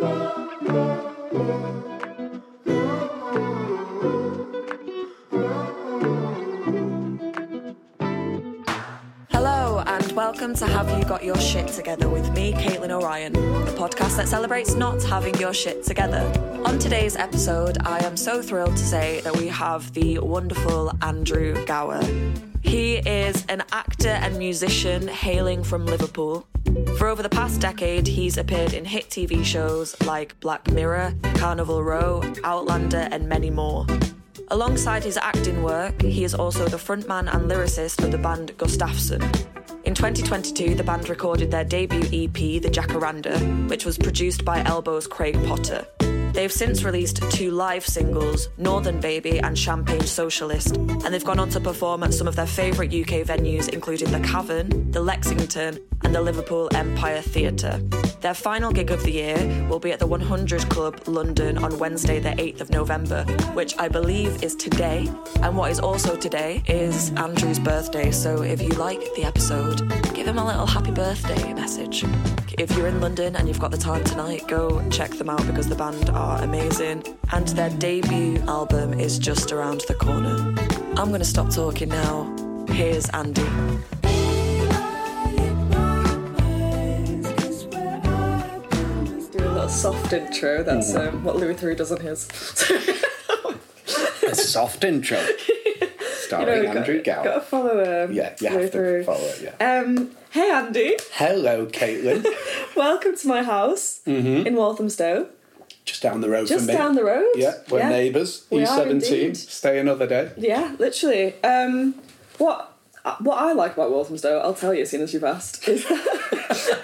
Hello, and welcome to Have You Got Your Shit Together with me, Caitlin O'Ryan, the podcast that celebrates not having your shit together. On today's episode, I am so thrilled to say that we have the wonderful Andrew Gower. He is an actor and musician hailing from Liverpool. For over the past decade, he's appeared in hit TV shows like Black Mirror, Carnival Row, Outlander, and many more. Alongside his acting work, he is also the frontman and lyricist of the band Gustaffson. In 2022, the band recorded their debut EP, The Jacaranda, which was produced by Elbow's Craig Potter. They've since released two live singles, Northern Baby and Champagne Socialist, and they've gone on to perform at some of their favourite UK venues, including the Cavern, the Lexington, and the Liverpool Empire Theatre. Their final gig of the year will be at the 100 Club London on Wednesday, the 8th of November, which I believe is today. And what is also today is Andrew's birthday, so if you like the episode, give him a little happy birthday message. If you're in London and you've got the time tonight, go check them out because the band are amazing. And their debut album is just around the corner. I'm going to stop talking now. Here's Andy. Do a little soft intro. That's um, what Louis Theroux does on his. A soft intro. Starring Andrew got, Gower. Got to follow um, Yeah, you Louis have to follow it, yeah. Um, hey Andy, Hello, Caitlin. welcome to my house in Walthamstow. Just down the road Just from me. down the road. Yeah, we're yeah. neighbours. We are E17. indeed. Stay another day. Yeah, literally. Um, what what I like about Walthamstow, I'll tell you as soon as you've asked, is that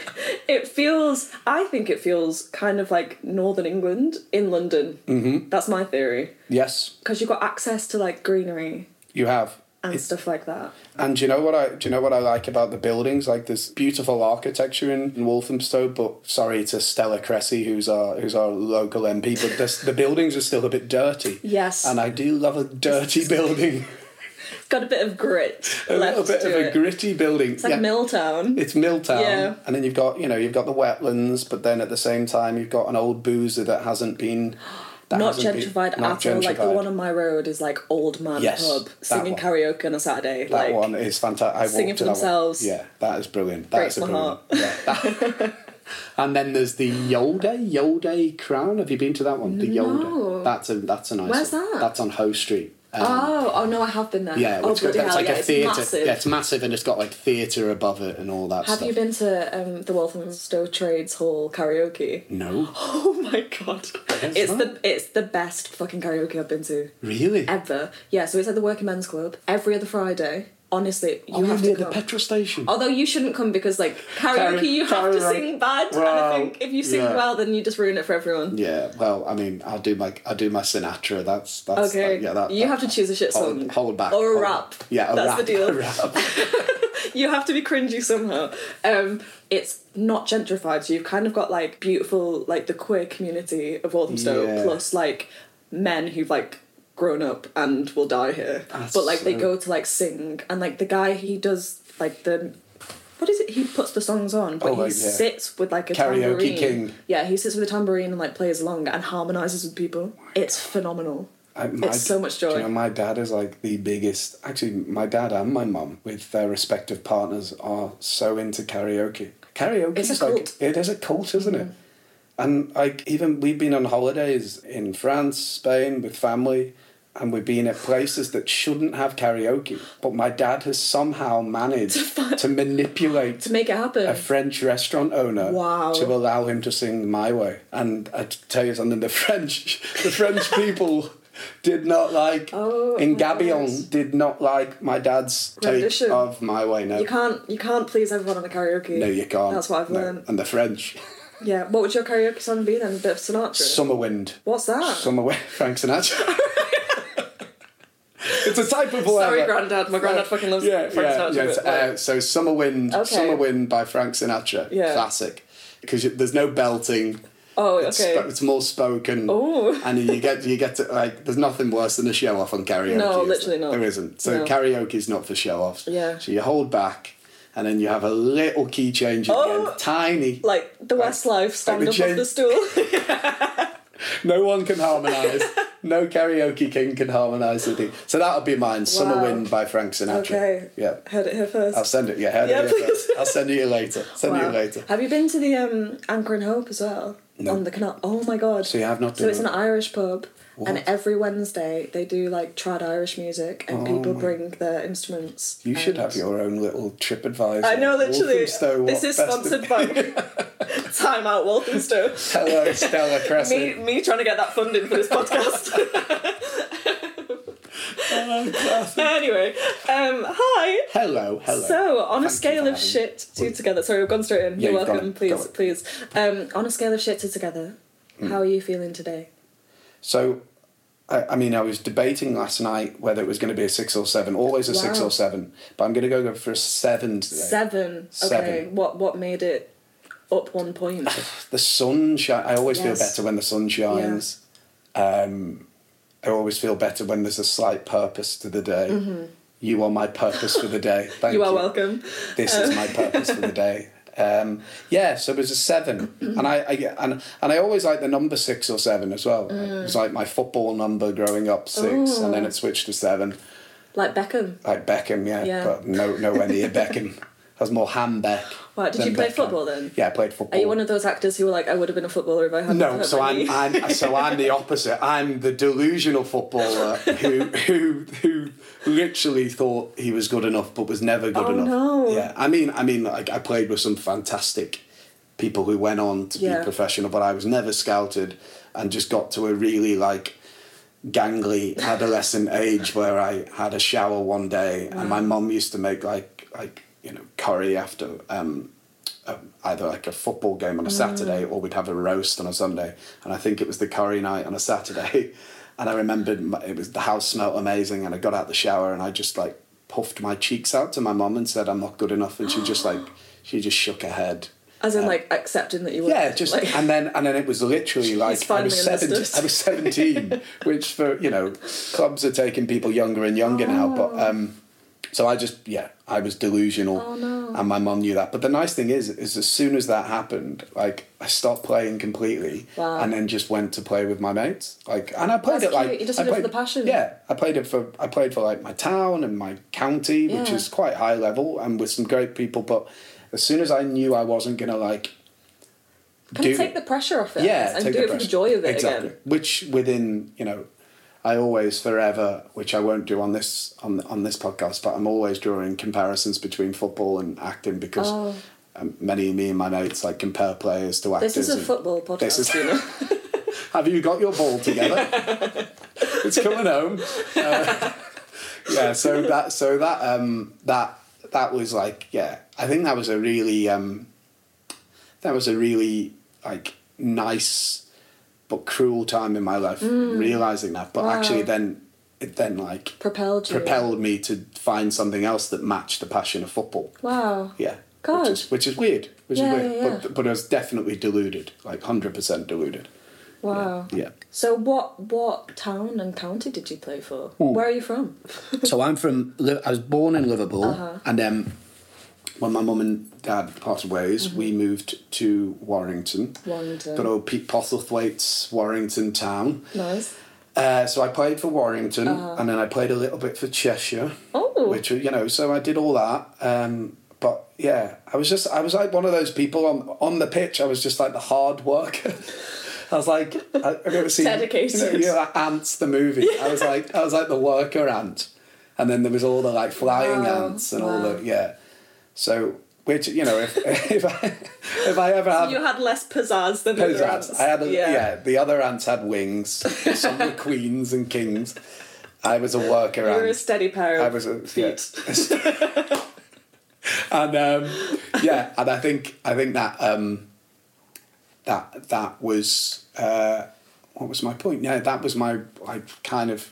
it feels. I think it feels kind of like Northern England in London. Mm-hmm. That's my theory Yes, because you've got access to like greenery you have. And stuff like that. And do you know what I do you know what I like about the buildings? Like there's beautiful architecture in, in Walthamstow, but sorry to Stella Creasy, who's our who's our local MP, but this, the buildings are still a bit dirty. Yes. And I do love a dirty building. It's Got a bit of grit. a left little bit of a gritty building. It's like Milltown. It's Milltown, Yeah. and then you've got you know you've got the wetlands, but then at the same time you've got an old boozer that hasn't been that not been- gentrified not at all. Like the one on my road is like old man Yes, pub singing karaoke on a Saturday. That like one is fantastic. I singing for themselves. Yeah, that is brilliant. Breaks That's a my brilliant. Yeah. and then there's the Yolde Yolde Crown. Have you been to that one? The No. Yolde. That's a that's a nice. Where's one. that? That's on Hoe Street. Um, Oh, oh no, I have been there. Yeah, oh, it's got, hell, like yeah, a it's theatre. massive. Yeah, it's massive and it's got like theatre above it and all that Have stuff. you been to um, the Walthamstow Trades Hall karaoke? No, Oh my god, it's that? the it's the best fucking karaoke I've been to really? ever. Yeah, so it's at the Working Men's Club every other Friday. Honestly, you oh, have near to the come. petrol station. Although you shouldn't come because like karaoke, Kara- you have to karaoke. sing bad, and I think if you sing yeah. well, then you just ruin it for everyone. Yeah, well, I mean, I'll do my I'll do my Sinatra. That's that's Okay, like, yeah. That, you that- have to choose a shit hold, song hold back or a rap. back. Yeah, a that's rap, the deal. you have to be cringy somehow. Um, it's not gentrified, so you've kind of got like beautiful, like the queer community of Walthamstow, Yeah. plus like men who've like grown up and will die here. That's but like they go to like sing, and like the guy he does like the. What is it? He puts the songs on, but Oh, he yeah. sits with like a Karaoke tambourine. king. Yeah, he sits with a tambourine and like plays along and harmonizes with people. It's phenomenal. I, my, It's so much joy. You know, my dad is like the biggest. Actually, my dad and my mum, with their respective partners, are so into karaoke. Karaoke It's a is like cult. Mm-hmm. it is a cult, isn't it? And like even we've been on holidays in France, Spain with family, and we've been at places that shouldn't have karaoke. But my dad has somehow managed to manipulate To make it happen. a French restaurant owner Wow. to allow him to sing My Way. And I tell you something, the French, the French people did not like Oh, in goodness. did not like my dad's Rendition. of My Way. No, You can't you can't please everyone on a karaoke. no, you can't. That's what I've No. learned. And the French, Yeah. What would your karaoke song be then? A bit of Sinatra. Summer Wind, What's that? Summer Wind, Frank Sinatra. it's a type of Sorry, whatever. Grandad. My granddad fucking loves yeah, Frank yeah, Sinatra. So, uh, so Summer Wind, Okay. Summer Wind by Frank Sinatra, Yeah. classic. Because there's no belting. oh, It's, okay. sp- it's more spoken, Ooh. and you get you get to like. There's nothing worse than a show off on karaoke. No, literally there? not. There isn't. So No. karaoke's not for show offs. Yeah. So you hold back, and then you have a little key change at the Oh. end, tiny. Like the Westlife stand the up off the stool. No one can harmonise. no karaoke king can harmonise with you. So that'll be mine. Summer Wow. Wind by Frank Sinatra. okay. Yeah. Heard it here 1st I'll send it. Yeah, heard Yeah, it here please. first. I'll send it you later. Send it you later. Have you been to the um, Anchor and Hope as well? No. On the canal. Oh my god. So you have not So it's an? Irish pub, and every Wednesday they do like trad Irish music, and people bring their instruments. Oh You should have your own little trip advisor. I know, literally. This is sponsored by Time Out Walthamstow. Hello, Stella me, Crescent. me trying to get that funding for this podcast. anyway, um, hi. Hello, hello. So, on a Thank you scale of shit to together, sorry, we've gone straight in. Yeah, You're welcome. Please, please. Um, on a scale of shit to together, Hmm. how are you feeling today? So, I, I mean, I was debating last night whether it was going to be a six or seven. Always a six or seven, but I'm going to go for a seven today. Seven. Okay. What what made it up one point? The sun shine. I always feel better when the sun shines. Um, I always feel better when there's a slight purpose to the day. You are my purpose for the day. Thank Mm-hmm. you you. are welcome. This is my purpose for the day. Um, yeah, so it was a seven, and I, I and and I always like the number six or seven as well. It was like my football number growing up, six, and then it switched to seven, Like Beckham. like Beckham. Yeah, Yeah. but no, nowhere near Beckham. Has more Hambeck. Wow, did you play football then? Yeah, I played football. Are you one of those actors who were like, I would have been a footballer if I hadn't No, so I'm. I'm so I'm the opposite. I'm the delusional footballer who who who literally thought he was good enough but was never good Oh, enough. no. Yeah, I mean, I mean, like I played with some fantastic people who went on to Yeah. be professional, but I was never scouted and just got to a really like gangly adolescent age where I had a shower one day and my mm. mum used to make like like you know curry after um, um, either like a football game on a Saturday or we'd have a roast on a Sunday and I think it was the curry night on a Saturday and I remembered my, it was the house smelt amazing and I got out the shower and I just like puffed my cheeks out to my mum and said I'm not good enough and she just like she just shook her head As in, like, accepting that you were. yeah, just like, and then and then it was literally like I was seventeen. I was seventeen, which for you know, clubs are taking people younger and younger now. But um, so I just yeah, I was delusional, Oh, no. and my mum knew that. But the nice thing is, is as soon as that happened, like I stopped playing completely, Wow. and then just went to play with my mates. Like, and I played That's it like. You just I it for the passion. Yeah, I played it for I played for like my town and my county, which Yeah. is quite high level, and with some great people. But as soon as I knew I wasn't gonna like kind of take the pressure off it. yeah, and do it for the joy of it exactly. again. Which within you know, I always forever, which I won't do on this on on this podcast, but I'm always drawing comparisons between football and acting because Oh. um, many of me and my mates like compare players to actors. This is a football podcast, This is- you know. Have you got your ball together? it's coming home. Uh, yeah, so that so that um that that was like yeah, I think that was a really um that was a really like nice but cruel time in my life realizing that. But Mm. Wow. actually then it then like Propelled you. propelled me to find something else that matched the passion of football. Wow. Yeah. God. Which is, which is weird. Which Yeah, is weird. yeah, yeah. But but I was definitely deluded. Like hundred percent deluded. Wow. Yeah. So what what town and county did you play for? Where are you from? So I'm from. I was born in Liverpool, Uh-huh. and then when my mum and dad parted ways, we moved to Warrington. Mm-hmm. Warrington. Good old Pete Postlethwaite's Warrington town. Nice. Uh, so I played for Warrington, and then I played a little bit for Cheshire. Uh-huh. Oh. Which you know, so I did all that. Um, but yeah, I was just I was like one of those people on on the pitch. I was just like the hard worker. I was like I, I've ever seen Dedicated. You know, you know, like Antz the movie. I was like I was like the worker ant, and then there was all the like flying Wow, ants and all wow. the yeah. So which you know if if I if I ever have you had less pizzazz than the other Pizzazz. ants. I had a, yeah. The other ants had wings. Some were queens and kings. I was a worker You were a steady pair I was a feet. yeah. and um, yeah, and I think I think that um, that that was uh, what was my point? Yeah, that was my like kind of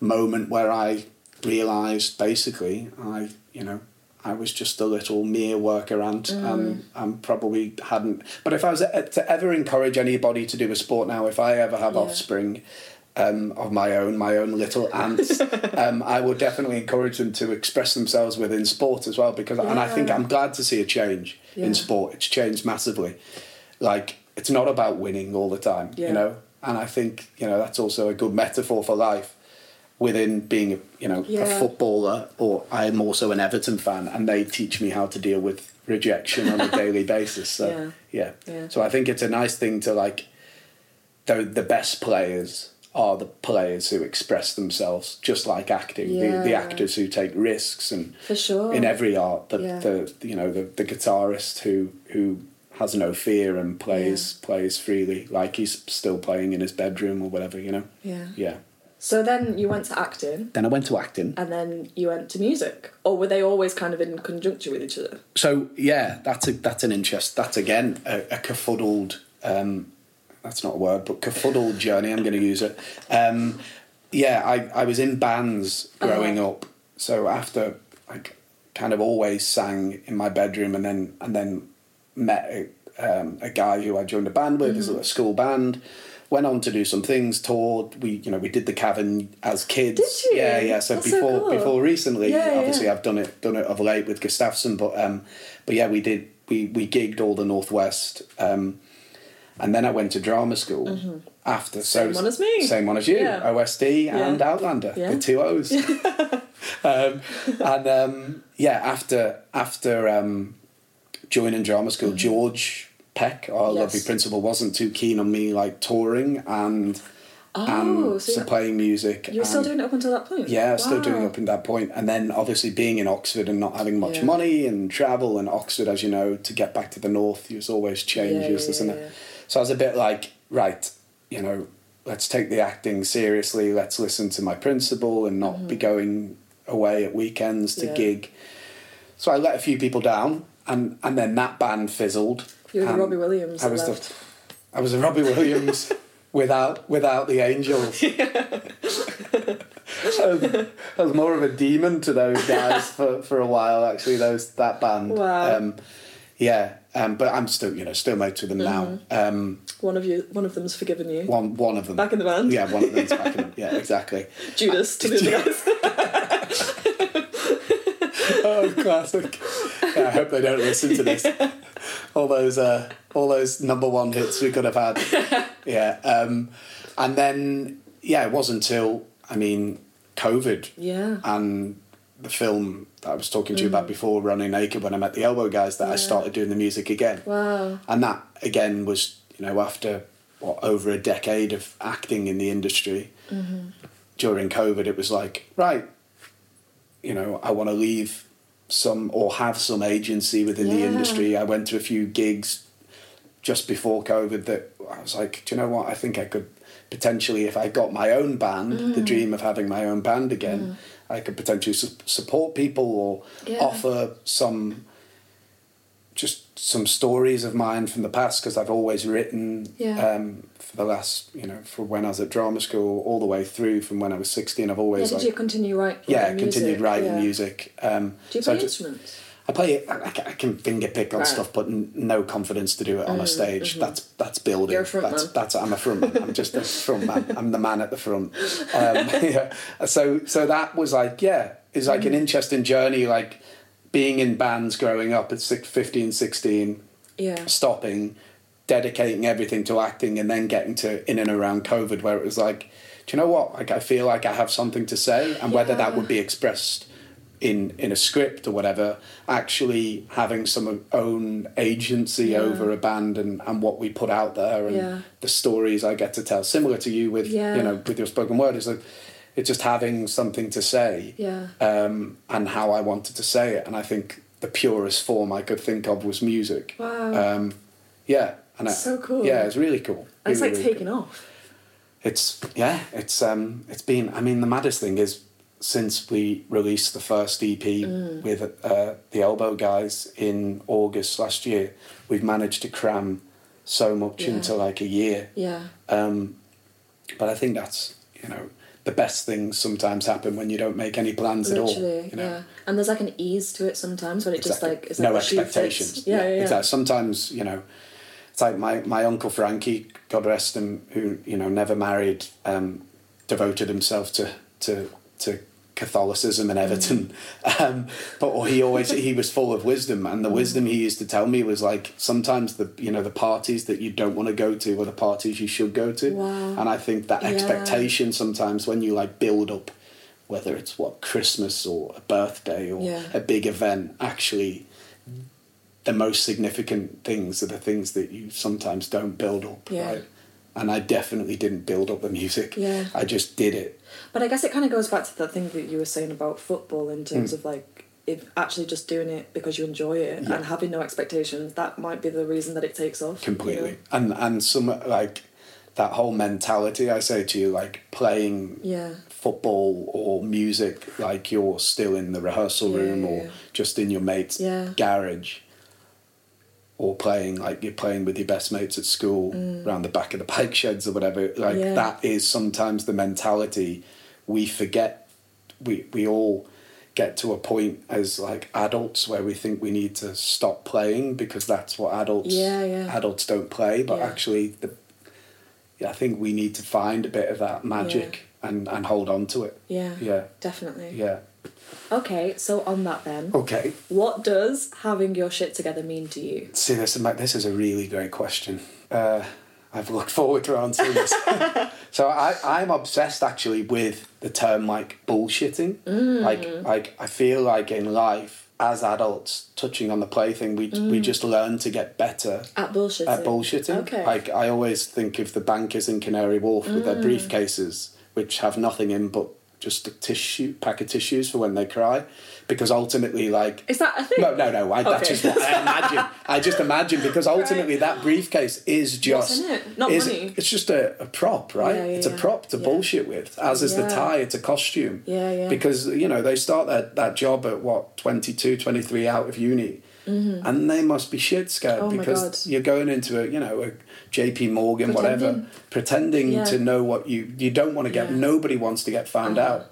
moment where I realised basically I you know I was just a little mere worker ant and, and probably hadn't. But if I was to ever encourage anybody to do a sport now, if I ever have Yeah. offspring, um, of my own, my own little ants, um, I would definitely encourage them to express themselves within sport as well. Because, and I think I'm glad to see a change Yeah. in sport. It's changed massively. Like it's not about winning all the time, Yeah. you know. And I think you know that's also a good metaphor for life. Within being, you know, Yeah. a footballer, or I'm also an Everton fan, and they teach me how to deal with rejection on a daily basis. So Yeah. yeah. Yeah. So I think it's a nice thing to like. The the best players are the players who express themselves, just like acting. The, the actors who take risks, and For sure. in every art, the, the you know the, the guitarist who who has no fear and plays plays freely, like he's still playing in his bedroom or whatever. You know. Yeah. Yeah. So then you went to acting, Then I went to acting. and then you went to music, or were they always kind of in conjunction with each other? So yeah, that's a that's an interest. That's again a, a kerfuddled. Um, that's not a word, but kerfuddled journey. I'm going to use it. Um, yeah, I I was in bands growing Uh-huh. up. So after I kind of always sang in my bedroom, and then and then met a, um, a guy who I joined a band with, Mm-hmm. a school band. Went on to do some things, toured. We, you know, we did the Cavern as kids. Did you? Yeah, yeah. So That's so before cool. before recently, Yeah, obviously yeah. I've done it done it of late with Gustaffson, but um, but yeah, we did we we gigged all the northwest, um, and then I went to drama school after. So Mm-hmm. Same one as me. Same one as you. Yeah. OSD and. Outlander, the two O's. um, and um, yeah, after after um, joining drama school, George Peck, our Mm-hmm. Yes. lovely principal, wasn't too keen on me like touring and. Oh, and so so playing music. You were still doing it up until that point. yeah, was still doing it up until that point, and then obviously being in Oxford and not having much Yeah. money and travel, and Oxford, as you know, to get back to the north, there's always changes, yeah, isn't yeah, it? So I was a bit like, right, you know, let's take the acting seriously. Let's listen to my principal and not be going away at weekends to Mm-hmm. Gig. So I let a few people down, and and then that band fizzled. You were the Robbie Williams I was left. the I was a Robbie Williams without without the angels. I was, I was more of a demon to those guys for, for a while. Actually, those that band. Wow. Um, yeah, um, but I'm still you know still mates with them now. Um, One of you, one of them's forgiven you. one one of them Back in the band. Yeah, one of them's back in. Yeah, exactly. Judas to the guys. Oh, classic. Yeah, I hope they don't listen to this. All those, uh, all those number one hits we could have had. Yeah, um, and then yeah, it wasn't until I mean, COVID Yeah. and the film that I was talking to you about before, Running Naked, when I met the Elbow Guys, that I started doing the music again. Wow. And that again was you know after what over a decade of acting in the industry. During COVID, it was like right, you know, I want to leave some or have some agency within the industry. I went to a few gigs just before COVID that I was like, do you know what? I think I could potentially, if I got my own band, Mm. the dream of having my own band again, I could potentially su- support people or Yeah. offer some just some stories of mine from the past because I've always written Yeah. um, for the last, you know, for when I was at drama school all the way through from when I was 16. I've Yeah, always did like, you continue write, yeah, music? continued writing Yeah. music. Um, Do you so play I just- instruments? I play. I, I can- finger pick on Right. Mm, stuff, but n- no confidence to do it on a stage. That's that's building. You're a front that's man. that's. I'm a front man. I'm just a front man. I'm the man at the front. Um, yeah. So so that was like yeah, it's like Mm. an interesting journey. Like being in bands growing up at six, 15, 16, Yeah. stopping, dedicating everything to acting, and then getting to in and around COVID, where it was like, do you know what? Like I feel like I have something to say, and whether that would be expressed in in a script or whatever, actually having some own agency Yeah. over a band and and what we put out there and Yeah. the stories I get to tell, similar to you with Yeah. you know with your spoken word, is like it's just having something to say Yeah. um, and how I wanted to say it. And I think the purest form I could think of was music. Wow. Um, yeah. And I- So cool. Yeah, it's really cool. And it's like really taking cool. off. It's yeah. It's um. It's been. I mean, the maddest thing is since we released the first EP Mm. with uh, the Elbow Guys in August last year, we've managed to cram so much Yeah. into like a year. Yeah. Um, but I think that's you know the best things sometimes happen when you don't make any plans at all. You know? yeah. And there's like an ease to it sometimes when it just like is like no shoe expectations. Yeah, yeah, yeah. Exactly. Sometimes you know, it's like my my uncle Frankie, God rest him, who you know never married, um, devoted himself to to to Catholicism and Everton, um, but he always he was full of wisdom, and the wisdom he used to tell me was like sometimes the you know the parties that you don't want to go to are the parties you should go to, Wow. and I think that Yeah. expectation sometimes when you like build up, whether it's what Christmas or a birthday or Yeah. a big event, actually the most significant things are the things that you sometimes don't build up, Yeah. right? And I definitely didn't build up the music. Yeah. I just did it. But I guess it kind of goes back to the thing that you were saying about football in terms Mm. of like if actually just doing it because you enjoy it Yeah. and having no expectations. That might be the reason that it takes off. you completely know? and and some like that whole mentality i say to you like playing Yeah. football or music like you're still in the rehearsal Yeah, room or just in your mate's Yeah. garage or playing like you're playing with your best mates at school around the back of the bike sheds or whatever like Mm. Yeah. that is sometimes the mentality we forget we we all get to a point as like adults where we think we need to stop playing because that's what adults Yeah, yeah. adults don't play but Yeah. actually the I think we need to find a bit of that magic and and hold on to it Yeah. yeah Definitely. yeah Okay, so on that then, okay what does having your shit together mean to you? See, this, this is a really great question. Uh, I've looked forward to answering this. so I, I'm obsessed actually with the term like bullshitting. Mm. Like, like I feel like in life, as adults, touching on the play thing, we we mm. just learn to get better At bullshitting. at bullshitting. Okay. Like I always think of the bankers in Canary Wharf with their mm. briefcases, which have nothing in but just a tissue pack of tissues for when they cry, because ultimately, like Is that a thing? no, no, no. I, That's just what I imagine. I just imagine because ultimately that briefcase is just it? Not is- money. It's just a, a prop, right? Yeah, yeah, it's a prop to Yeah. bullshit with. As is the tie. It's a costume. Yeah, yeah. Because you know they start that that job at what 22, 23 out of uni. And they must be shit scared Mm-hmm. Oh because you're going into a you know a J.P. Morgan whatever, Pretending. pretending Yeah. to know what you you don't want to get. Yeah. Nobody wants to get found Uh-huh. out.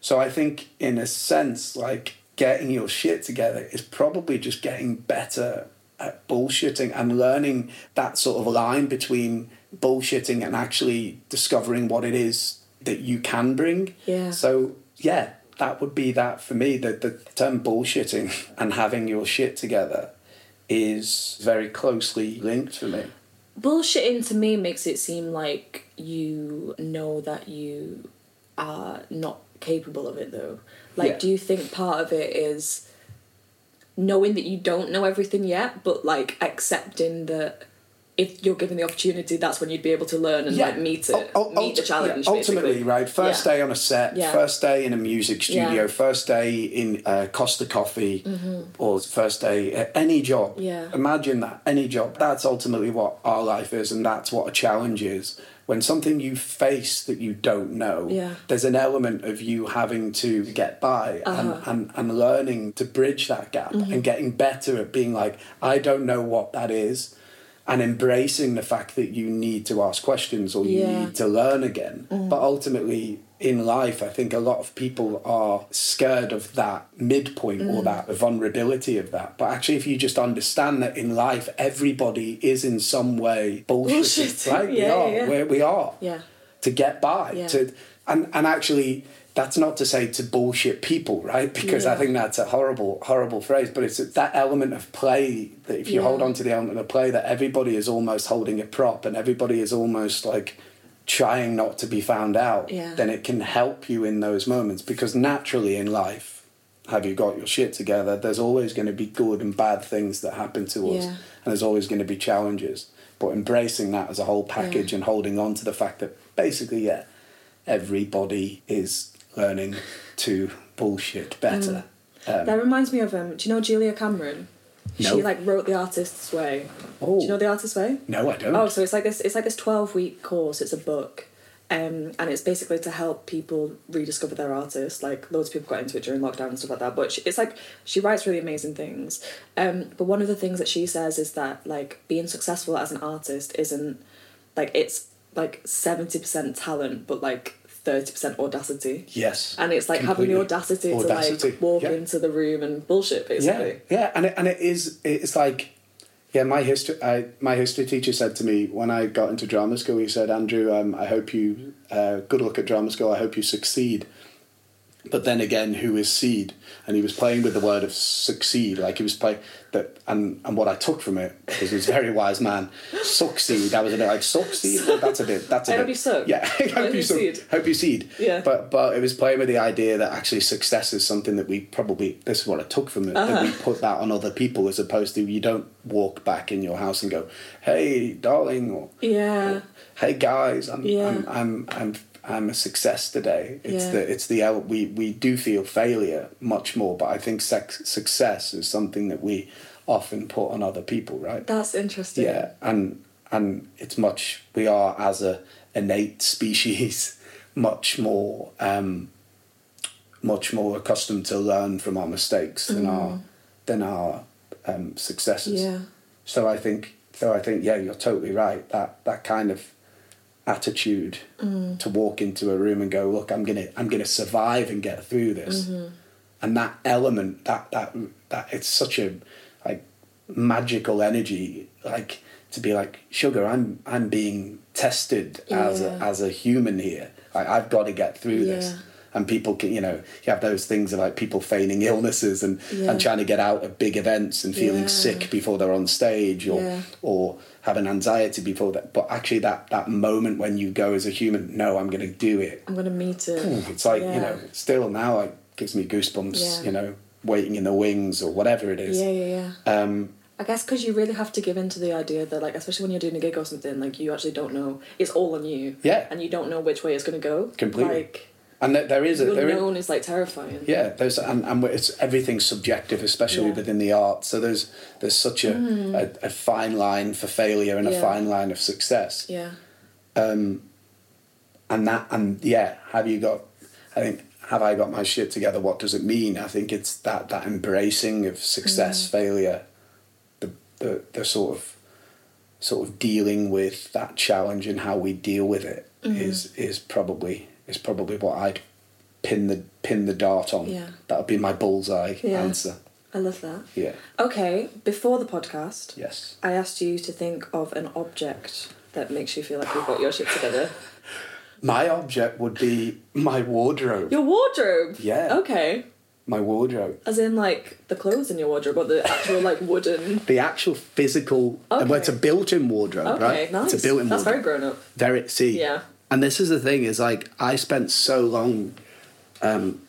So I think, in a sense, like getting your shit together is probably just getting better at bullshitting and learning that sort of line between bullshitting and actually discovering what it is that you can bring. Yeah. So yeah, that would be that for me. The the term bullshitting and having your shit together is very closely linked for me. Bullshitting to me makes it seem like you know that you are not capable of it though. Like, Yeah. do you think part of it is knowing that you don't know everything yet, but like accepting that if you're given the opportunity, that's when you'd be able to learn and like meet it, ul- meet the challenge. yeah, ultimately, right? First Yeah. day on a set, Yeah. first day in a music studio, Yeah. first day in uh, Costa Coffee, or first day at any job. Mm-hmm. Yeah. Imagine that, any job. That's ultimately what our life is, and that's what a challenge is. When something you face that you don't know, Yeah. there's an element of you having to get by Uh-huh. and, and, and learning to bridge that gap Mm-hmm. and getting better at being like, I don't know what that is. And embracing the fact that you need to ask questions or you Yeah. Mm. need to learn again. But ultimately, in life, I think a lot of people are scared of that midpoint Mm. or that vulnerability of that. But actually, if you just understand that in life, everybody is in some way bullshitting, Bullshitting, right? we are. yeah, yeah. Where we are Yeah. to get by. Yeah. To and and actually, that's not to say to bullshit people, right? Because I think that's a horrible, horrible phrase. But it's that element of play that if you Yeah. hold on to the element of play, that everybody is almost holding a prop and everybody is almost like trying not to be found out. Yeah. Then it can help you in those moments because naturally in life. Have you got your shit together? There's always going to be good and bad things that happen to us, Yeah. and there's always going to be challenges. But embracing that as a whole package and holding on to the fact that basically, yeah, everybody is learning to bullshit better. Um, That reminds me of um. Do you know Julia Cameron? No. She like wrote The Artist's Way. Oh. Do you know The Artist's Way? no, I don't. Oh, so it's like this. It's like this twelve week course. It's a book, um, and it's basically to help people rediscover their artist. Like loads of people got into it during lockdown and stuff like that. But she, it's like she writes really amazing things. Um, but one of the things that she says is that like being successful as an artist isn't like it's like seventy percent talent, but like thirty percent audacity. yes. And it's like having the audacity, Audacity, to like walk yeah. into the room and bullshit yeah, basically. yeah, and it, and it is it's like Yeah, my history. I, my history teacher said to me when I got into drama school. He said, "Andrew, um, I hope you uh, good luck at drama school. I hope you succeed." But then again, who is seed? And he was playing with the word of succeed, like he was playing that. And, and what I took from it, because he's a very wise man, succeed. I was a bit like succeed. That's a bit. That's a I bit. hope you suck. Yeah, I hope Hope you suck. Hope you seed. Yeah. But but it was playing with the idea that actually success is something that we probably. This is what I took from it. That Uh-huh. we put that on other people as opposed to you don't walk back in your house and go, "Hey, darling," or Yeah. hey guys i'm Yeah. I'm, I'm i'm i'm a success today it's Yeah. the it's the el- we we do feel failure much more but i think sex, success is something that we often put on other people right That's interesting. yeah and and it's much we are as a innate species much more um much more accustomed to learn from our mistakes than our than our um successes Mm. Yeah. so I think, so I think, yeah, you're totally right. That that kind of attitude Mm. to walk into a room and go, look, I'm gonna, I'm gonna survive and get through this, Mm-hmm. and that element, that that that it's such a magical energy, like to be like, sugar, I'm I'm being tested as a, as a human here. Like I've got to get through this. And people can, you know, you have those things of like people feigning illnesses and, Yeah. and trying to get out of big events and feeling Yeah. sick before they're on stage or Yeah. or having anxiety before that. But actually, that that moment when you go as a human, no, I'm going to do it. I'm gonna meet it. It's like Yeah. you know, still now it gives me goosebumps. Yeah. You know, waiting in the wings or whatever it is. Yeah, yeah, yeah. Um, I guess because you really have to give in to the idea that, like, especially when you're doing a gig or something, like, you actually don't know. It's all on you. Yeah. And you don't know which way it's going to go. Completely. Like, and there, there is a the unknown is, like, terrifying. Yeah, there's and, and it's everything's subjective, especially Yeah. Mm. within the art. So there's there's such a, a, a fine line for failure and a fine line of success. Yeah. Um, and that and yeah, have you got? I think have I got my shit together? What does it mean? I think it's that that embracing of success, mm. failure, the the the sort of sort of dealing with that challenge and how we deal with it mm-hmm. is is probably is probably what I'd pin the pin the dart on. Yeah. That would be my bullseye Yeah. answer. I love that. Yeah. Okay, before the podcast, Yes. I asked you to think of an object that makes you feel like you've got your shit together. My object would be my wardrobe. Your wardrobe. Yeah. Okay. My wardrobe. As in like the clothes in your wardrobe, or the actual like wooden. The actual physical. Okay. Well, it's a built-in wardrobe, Okay, right? nice. It's a built-in That's very grown up. very see Yeah. and this is the thing is like i spent so long um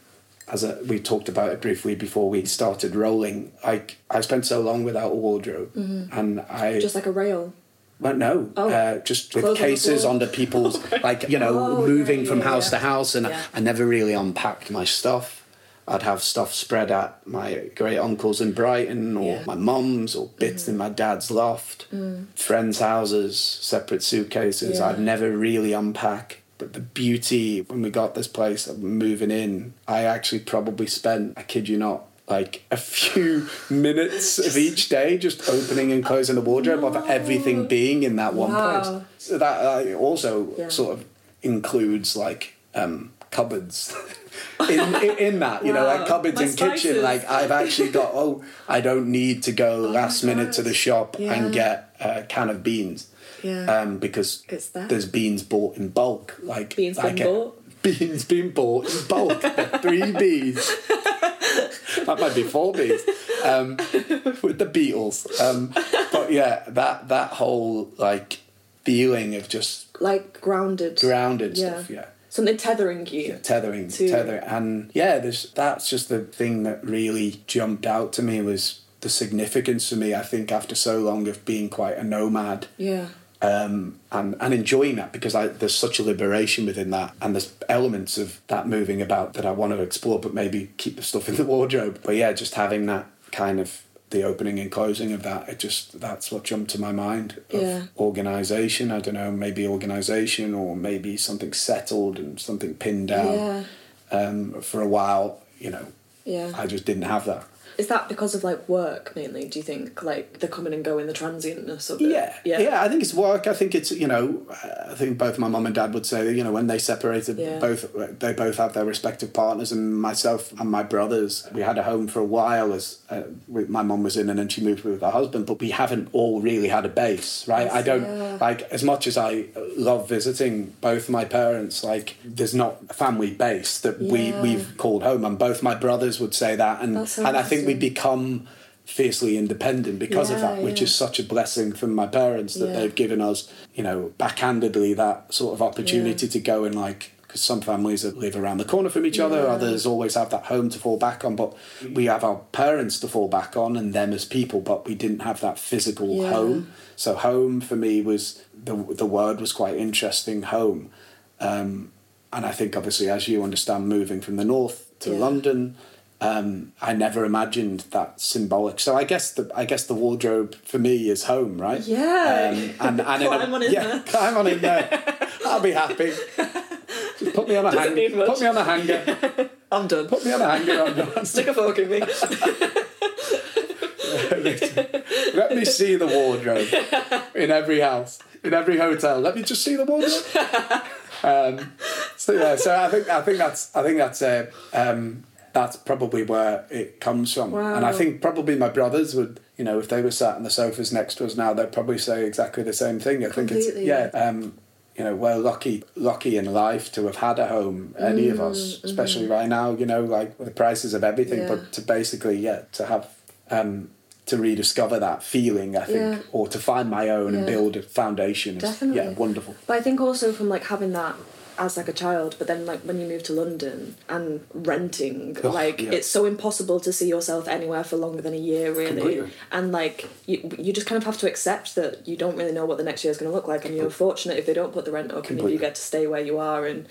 as a, we talked about it briefly before we started rolling like i spent so long without a wardrobe and i Mm-hmm. Just like a rail. Well, no, Oh. uh, just with cases under people's, like, you know, Oh, moving yeah, from yeah, house yeah. to house, and. I never really unpacked my stuff. I'd have stuff spread at my great uncle's in Brighton, or. Mm. my mum's, or bits in my dad's loft, friends' houses, separate suitcases. I'd never really unpack. But the beauty when we got this place of moving in, I actually probably spent, I kid you not, like a few minutes of each day just opening and closing the wardrobe of everything being in that one Wow. place. So that uh, also Yeah. sort of includes like um, cupboards. in, in, in that, you know, like cupboards My in kitchen, like I've actually got. Oh, I don't need to go last minute to the shop Yeah. and get a can of beans Yeah. um, because there's beans bought in bulk. Like Beans like been a- bought? Beans being bought in bulk. Three beans. That might be four beans. Um, with the Beatles. Um, but yeah, that that whole like feeling of just like grounded. grounded Yeah. stuff. Yeah. Something tethering you. Yeah, tethering, To- tethering, and yeah, there's that's just the thing that really jumped out to me was the significance for me. I think after so long of being quite a nomad, Yeah. Um, and and enjoying that because I, there's such a liberation within that, and there's elements of that moving about that I want to explore, but maybe keep the stuff in the wardrobe. But yeah, just having that kind of the opening and closing of that, it just that's what jumped to my mind. Of Yeah. Organization, I don't know, maybe organization or maybe something settled and something pinned down. Yeah. Um, for a while, you know, Yeah. I just didn't have that. Is that because of like work mainly? Do you think like the coming and going, the transientness of it? Yeah, yeah, yeah. I think it's work. I think it's you know, I think both my mum and dad would say you know when they separated, Yeah. both they both have their respective partners, and myself and my brothers, we had a home for a while as uh, my mum was in, and then she moved with her husband, but we haven't all really had a base, right? I don't Yeah. like as much as I love visiting both my parents. Like, there's not a family base that we we've called home, and both my brothers would say that, and so and I think we become fiercely independent because of Yeah, that, which yeah. is such a blessing from my parents that Yeah. they've given us, you know, backhandedly that sort of opportunity to go and like. Because some families that live around the corner from each other, others always have that home to fall back on. But we have our parents to fall back on and them as people, but we didn't have that physical home. So home for me was the the word was quite interesting. Home, um, and I think obviously as you understand, moving from the north to. London, um, I never imagined that symbolic. So I guess the I guess the wardrobe for me is home, right? Yeah. Um, and and in a- Climb on in yeah, there. climb on in there. I'll be happy. Just put me on a Doesn't need hanger. much. Put me on a hanger. I'm done. Put me on a hanger. I'm done. Stick a fork in me. Let me see the wardrobe in every house, in every hotel. Let me just see the wardrobe. Um, so yeah, so I think I think that's I think that's uh, um, that's probably where it comes from, and I think probably my brothers would, you know, if they were sat on the sofas next to us now, they'd probably say exactly the same thing. I think it's yeah. Um, you know, we're lucky, lucky in life to have had a home. Any of us, especially right now, you know, like the prices of everything. Mm-hmm. Yeah. But to basically, yeah, to have um, to rediscover that feeling, I think, Yeah. or to find my own and build a foundation is Definitely. yeah, wonderful. But I think also from like having that as like a child, but then like when you move to London and renting, Oh, like yeah. it's so impossible to see yourself anywhere for longer than a year, really. Completely. And like you, you just kind of have to accept that you don't really know what the next year is going to look like, and you're oh. fortunate if they don't put the rent up, and Completely. you get to stay where you are. And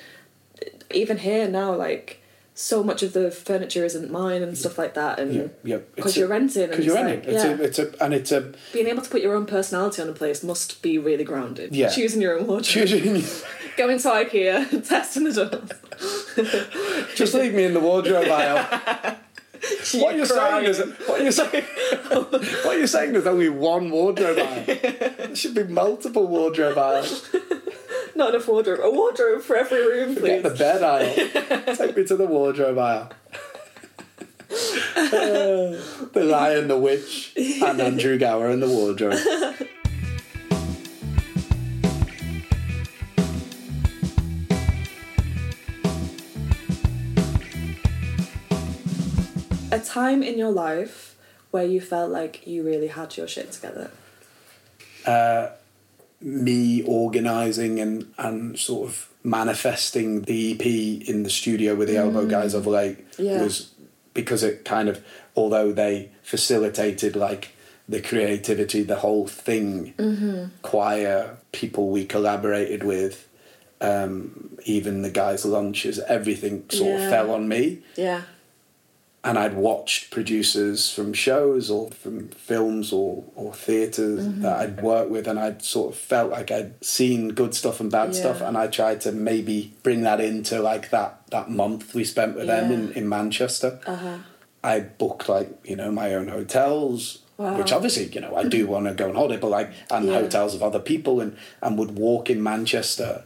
even here now, like so much of the furniture isn't mine and stuff like that, and yeah. because a- you're renting, Because you're it's renting. like, It's, yeah. a, it's a and it's a being able to put your own personality on a place must be really grounded. Yeah. Choosing your own wardrobe. choosing. Going to IKEA, testing the doors. Just leave me in the wardrobe aisle. What you're saying is what you're saying. what you're saying is only one wardrobe aisle. There should be multiple wardrobe aisles. Not enough wardrobe. A wardrobe for every room, Get please. the bed aisle. Take me to the wardrobe aisle. Uh, the Lion, the Witch, and Andrew Gower in the wardrobe. A time in your life where you felt like you really had your shit together. Uh, me organising and, and sort of manifesting the EP in the studio with the mm. Elbow Guys of late Yeah. was because it kind of, although they facilitated like the creativity, the whole thing, mm-hmm. choir, people we collaborated with, um, even the guys' lunches, everything sort Yeah. of fell on me Yeah. And I'd watched producers from shows or from films or, or theatres Mm-hmm. that I'd worked with, and I'd sort of felt like I'd seen good stuff and bad stuff, and I tried to maybe bring that into like that that month we spent with them in, in Manchester. Uh-huh. I booked like you know my own hotels. Wow. Which obviously, you know, I do want to go on holiday, but like, and Yeah. hotels of other people, and and would walk in Manchester,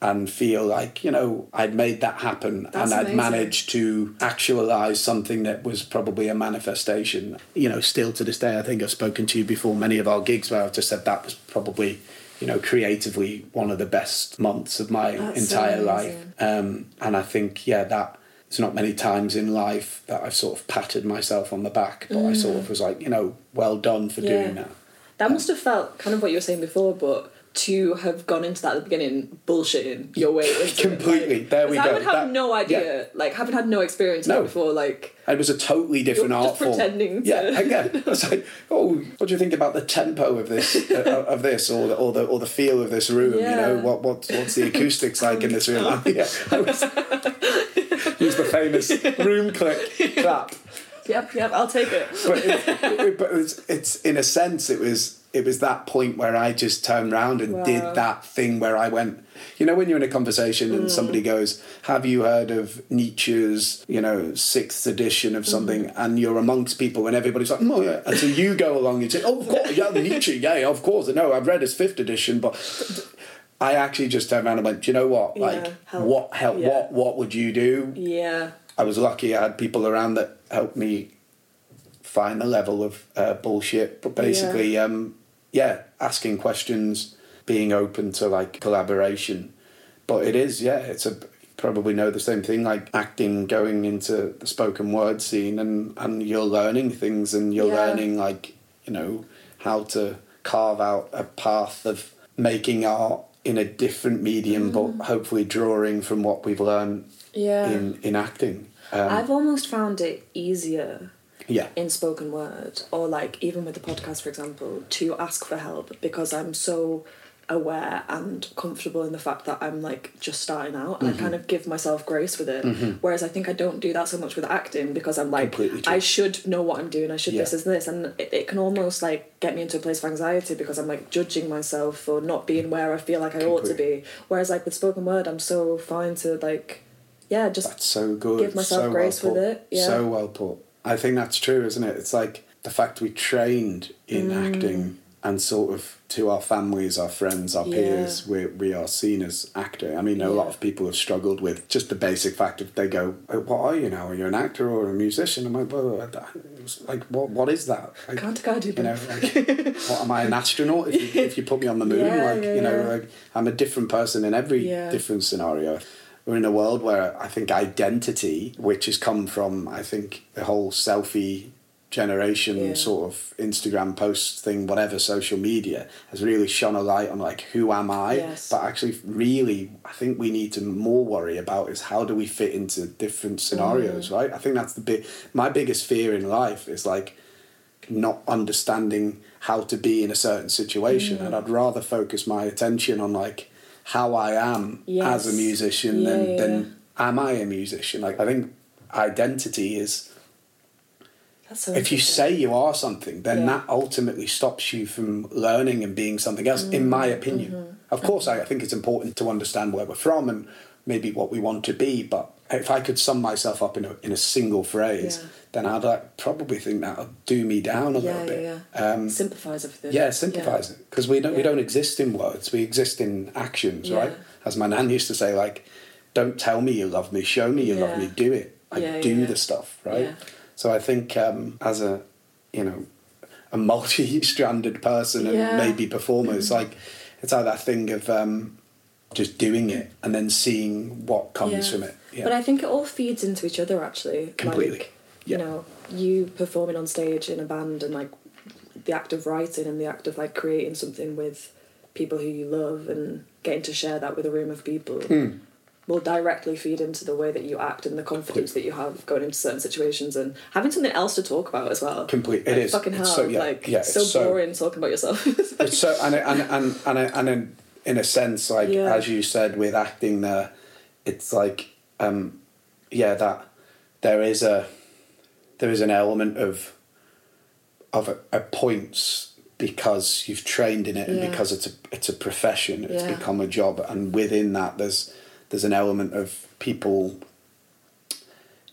and feel like you know I'd made that happen, That's and I'd amazing. managed to actualize something that was probably a manifestation. You know, still to this day, I think I've spoken to you before many of our gigs where I've just said that was probably, you know, creatively one of the best months of my That's so entire life. Um, and I think, yeah, that it's not many times in life that I've sort of patted myself on the back, but I sort of was like, you know, well done for Mm. Yeah. doing that. That must have felt kind of what you were saying before, but to have gone into that at the beginning, bullshitting your way into Completely. like- There we 'cause I go. would have That- no idea, like having had no experience No. before, like It was a totally different art form. pretending to- Yeah, again, I was like, oh, what do you think about the tempo of this, uh, of this, or the, or the or the feel of this room? You know, what what what's the acoustics like in this room? yeah, I was, use the famous room click clap. yep, yep, I'll take it. But, it, it- but it's, it's in a sense, it was it was that point where I just turned around and Wow. did that thing where I went, you know, when you're in a conversation and somebody goes, "Have you heard of Nietzsche's, you know, sixth edition of something?" And you're amongst people and everybody's like, "Oh yeah," and so you go along and say, "Oh, of course, yeah, Nietzsche, yeah, yeah, of course, no, I've read his fifth edition, but." I actually just turned around and went, Do you know what? Yeah, Like, help. what help? Yeah. What what would you do? Yeah. I was lucky I had people around that helped me find the level of uh, bullshit. But basically, yeah. Um, yeah, asking questions, being open to like collaboration. But it is, yeah, it's a probably know the same thing like acting going into the spoken word scene and and you're learning things and you're Yeah. learning like you know how to carve out a path of making art in a different medium but hopefully drawing from what we've learned Mm. Yeah. in in acting um, I've almost found it easier yeah in spoken word or like even with the podcast for example to ask for help because i'm so aware and comfortable in the fact that i'm like just starting out and Mm-hmm. i kind of give myself grace with it whereas i think i don't do that so much with acting because i'm like i should know what i'm doing i should Yeah. this is this and it, it can almost like get me into a place of anxiety because i'm like judging myself for not being where i feel like i ought to be whereas like with spoken word i'm so fine to like yeah just That's so good. Give myself so grace well with it, yeah. So well put. I think that's true, isn't it? It's like the fact we trained in Mm. acting and sort of to our families, our friends, our Yeah. peers, we, we are seen as actor. I mean, a lot of people have struggled with just the basic fact of they go, oh, "What are you now? Are you an actor or a musician?" I'm like, well, like, what? What is that? Like, Can't guy do you know, like, what am I an astronaut? If you, if you put me on the moon, Yeah, like yeah, you know, yeah. like I'm a different person in every Yeah. different scenario. We're in a world where I think identity, which has come from, I think, the whole selfie generation Yeah. sort of Instagram post thing, whatever, social media, has really shone a light on like who am I? Yes. But actually, really, I think we need to more worry about is how do we fit into different scenarios, Mm. right? I think that's the big. My biggest fear in life is like not understanding how to be in a certain situation Mm. and I'd rather focus my attention on like how I am Yes. as a musician Yeah, than yeah, than am I a musician like I think identity is That's so if you say you are something then Yeah. that ultimately stops you from learning and being something else in Mm, my opinion mm-hmm. of course I, I think it's important to understand where we're from and maybe what we want to be but if I could sum myself up in a, in a single phrase Yeah. then I'd like, probably think that'll do me down a yeah, little bit yeah, yeah. um, everything. yeah, simplifies it because we don't we don't exist in words. We exist in actions, right? As my nan used to say, like, "Don't tell me you love me, show me you love me, do it. I do the stuff, right?" So I think um, as a you know a multi-stranded person and maybe performer, it's like it's like that thing of um, just doing it and then seeing what comes Yeah. from it. Yeah. But I think it all feeds into each other actually. Completely. Like, Yeah. You know, you performing on stage in a band and like the act of writing and the act of like creating something with people who you love and getting to share that with a room of people Hmm. will directly feed into the way that you act and the confidence that you have going into certain situations and having something else to talk about as well. Complete- it Like, is. Fucking hell. It's so- yeah, like, yeah, it's so so- boring talking about yourself. It's so and and and and and in, in a sense, like Yeah. as you said with acting, there, it's like, um, yeah, that there is a there is an element of of a, a points because you've trained in it and because it's a it's a profession, it's Yeah. become a job, and within that, there's there's an element of people.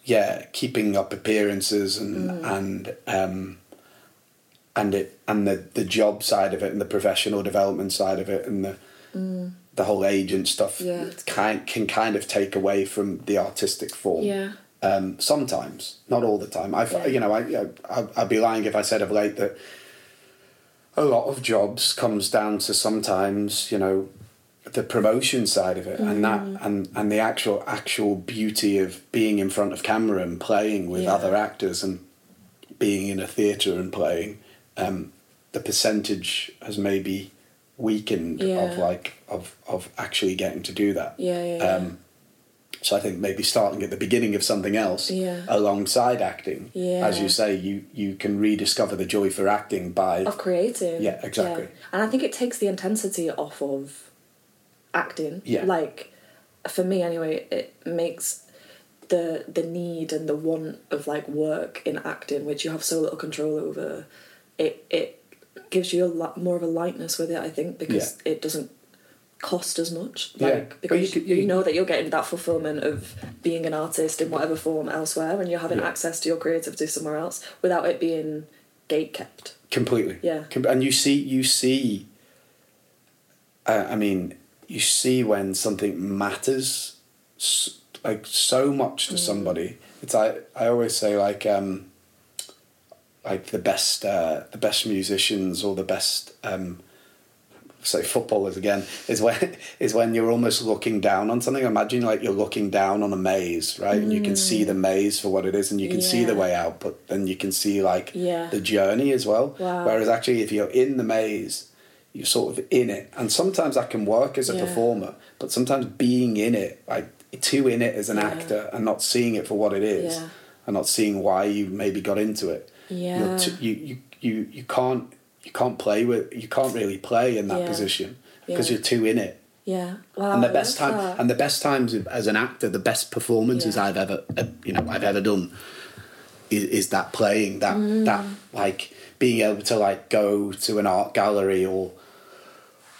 Yeah, keeping up appearances and Mm. and um, and it and the the job side of it and the professional development side of it and the the whole agent stuff Mm. Yeah. kind can kind of take away from the artistic form. yeah. Um, sometimes, not all the time. I've Yeah. you know I, I I'd be lying if I said of late that a lot of jobs comes down to sometimes you know the promotion side of it and that Mm. and and the actual actual beauty of being in front of camera and playing with Yeah. other actors and being in a theatre and playing um, the percentage has maybe weakened of like of of actually getting to do that Yeah, yeah, yeah. um, so I think maybe starting at the beginning of something else Yeah. alongside acting, Yeah. as you say, you you can rediscover the joy for acting by of creating. Yeah, exactly. And I think it takes the intensity off of acting. Yeah. Like for me anyway, it makes the the need and the want of like work in acting, which you have so little control over, it it gives you a lot more of a lightness with it. I think because it doesn't cost as much. Yeah. Like But because you you, you know that you're getting that fulfillment of being an artist in whatever form elsewhere, and you're having Yeah. access to your creativity somewhere else without it being gate kept. completely Yeah. Com- and you see you see uh, i mean you see when something matters like so much to somebody it's like i always say like um like the best uh the best musicians or the best um say footballers again is when is when you're almost looking down on something imagine like you're looking down on a maze right and you can see the maze for what it is and you can see the way out but then you can see like Yeah. the journey as well Wow. whereas actually if you're in the maze you're sort of in it and sometimes that can work as a Yeah. performer but sometimes being in it like too in it as an Yeah. actor and not seeing it for what it is Yeah. and not seeing why you maybe got into it Yeah. t- you, you you you can't you can't play with you can't really play in that Yeah. position because Yeah. you're too in it Yeah. Wow. and the I best time that. and the best times as an actor the best performances i've ever uh, you know i've ever done is, is that playing that Mm. that like being able to like go to an art gallery or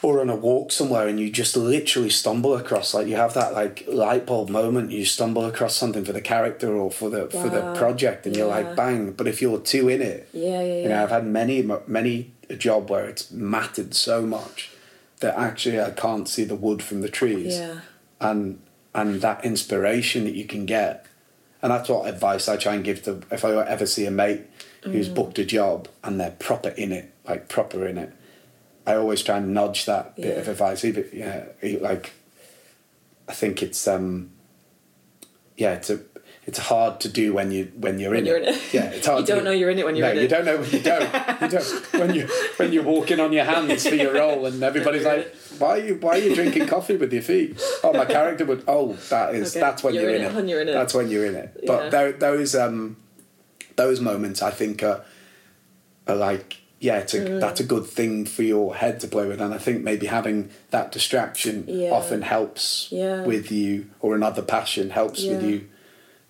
or on a walk somewhere and you just literally stumble across like you have that like light bulb moment you stumble across something for the character or for the for the project and you're like bang but if you're too in it Yeah, yeah, yeah. you know i've had many many a job where it's mattered so much that actually i can't see the wood from the trees yeah. and and that inspiration that you can get and that's what advice i try and give to if i ever see a mate who's Mm. booked a job and they're proper in it like proper in it i always try and nudge that bit Yeah. of advice even yeah like i think it's um yeah it's a it's hard to do when you when you're When in you're it. in it. Yeah, it's hard. You don't do- know you're in it when you're no, in you it. don't know when you don't. You don't when you when you're walking on your hands for your role, and everybody's like, "Why are you Why are you drinking coffee with your feet?" Oh, my character would. Oh, that is Okay, that's when you're you're, in in it when you're in it. That's when you're in it. Yeah. But those um those moments, I think, are are like. Yeah, it's a, Mm. that's a good thing for your head to play with, and I think maybe having that distraction Yeah. often helps Yeah. with you, or another passion helps with you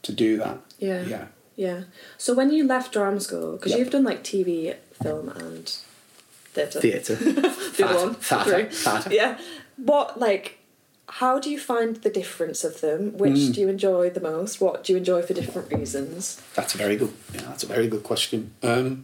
to do that. Yeah. Yeah. Yeah. So when you left drama school, because Yeah. you've done like TV, film, and theatre. Theatre. The one. Theatre. Theatre. Yeah. What like? How do you find the difference of them? Which Mm. do you enjoy the most? What do you enjoy for different reasons? That's a very good. Yeah, that's a very good question. Um,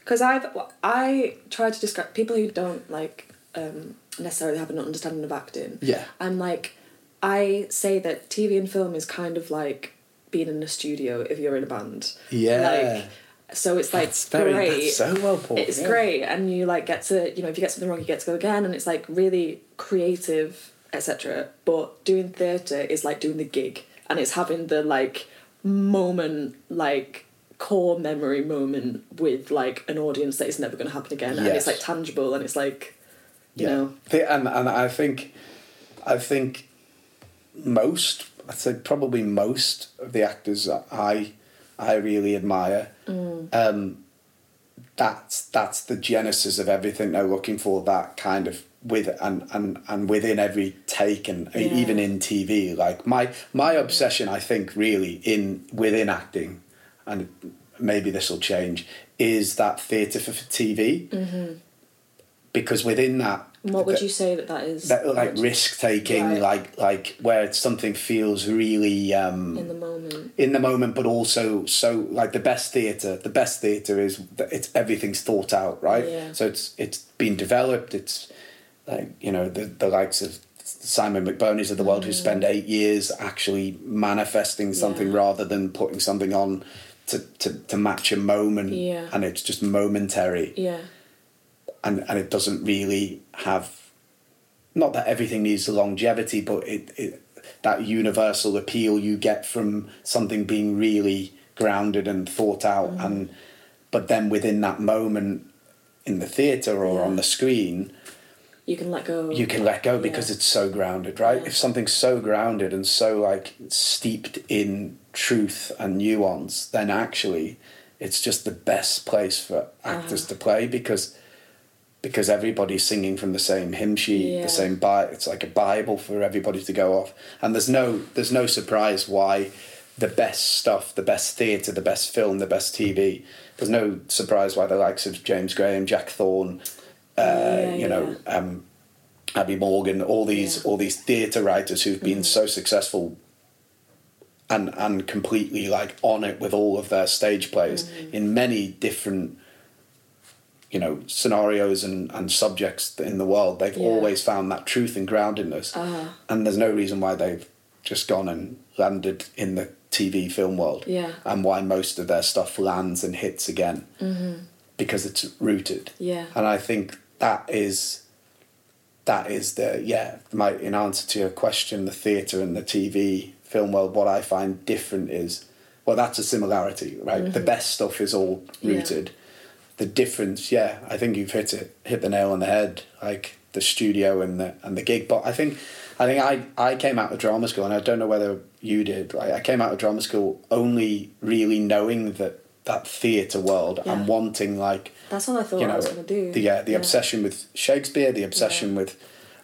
Because I've I try to describe people who don't like um, necessarily have an understanding of acting. Yeah. I'm like, I say that TV and film is kind of like being in a studio if you're in a band. Yeah. Like, so it's like That's very- great. so well put, It's yeah. great, and you like get to you know if you get something wrong, you get to go again, and it's like really creative, etc. But doing theatre is like doing the gig, and it's having the like moment like core memory moment with like an audience that is never going to happen again and it's like tangible and it's like you yeah. know and and I think, I think, most I'd say probably most of the actors that I I really admire. Um, that's that's the genesis of everything they're looking for. That kind of with and and and within every take and Yeah. even in TV. Like my my obsession, I think, really in within acting, and maybe this will change, is that theatre for, for TV. Mm-hmm. Because within that, what would the- you say that that is that like risk taking, Right. like like where something feels really um, in the moment in the moment, but also so like the best theatre. The best theatre is that it's everything's thought out, right? Yeah. So it's it's been developed. It's like you know the the likes of Simon McBurney's of the world who spend eight years actually manifesting something. Yeah. rather than putting something on to, to, to match a moment, Yeah. and it's just momentary yeah and and it doesn't really have not that everything needs longevity but it, it that universal appeal you get from something being really grounded and thought out Mm-hmm. and but then within that moment in the theater or Yeah. on the screen you can let go you can let go because Yeah. it's so grounded right Yeah. if something's so grounded and so like steeped in truth and nuance then actually it's just the best place for actors Uh-huh. to play because because everybody's singing from the same hymn sheet Yeah. the same bi- it's like a bible for everybody to go off and there's no there's no surprise why the best stuff the best theatre the best film the best tv there's no surprise why the likes of James Graham, Jack Thorne, uh, Yeah, you know, um, Abi Morgan, all these Yeah. all these theatre writers who've been so successful and and completely like on it with all of their stage plays in many different you know scenarios and, and subjects in the world they've Yeah. always found that truth and groundedness Uh-huh. and there's no reason why they've just gone and landed in the TV film world Yeah. and why most of their stuff lands and hits again because it's rooted Yeah. and I think that is that is the yeah my in answer to your question the theatre and the TV film world what I find different is well that's a similarity right the best stuff is all Mm-hmm. Yeah. rooted the difference yeah I think you've hit it hit the nail on the head like the studio and the and the gig but I think I think I I came out of drama school and I don't know whether you did like I came out of drama school only really knowing that that theatre world Yeah. and wanting like That's what I thought you I know, was going to do. the yeah, the obsession with Shakespeare, the obsession with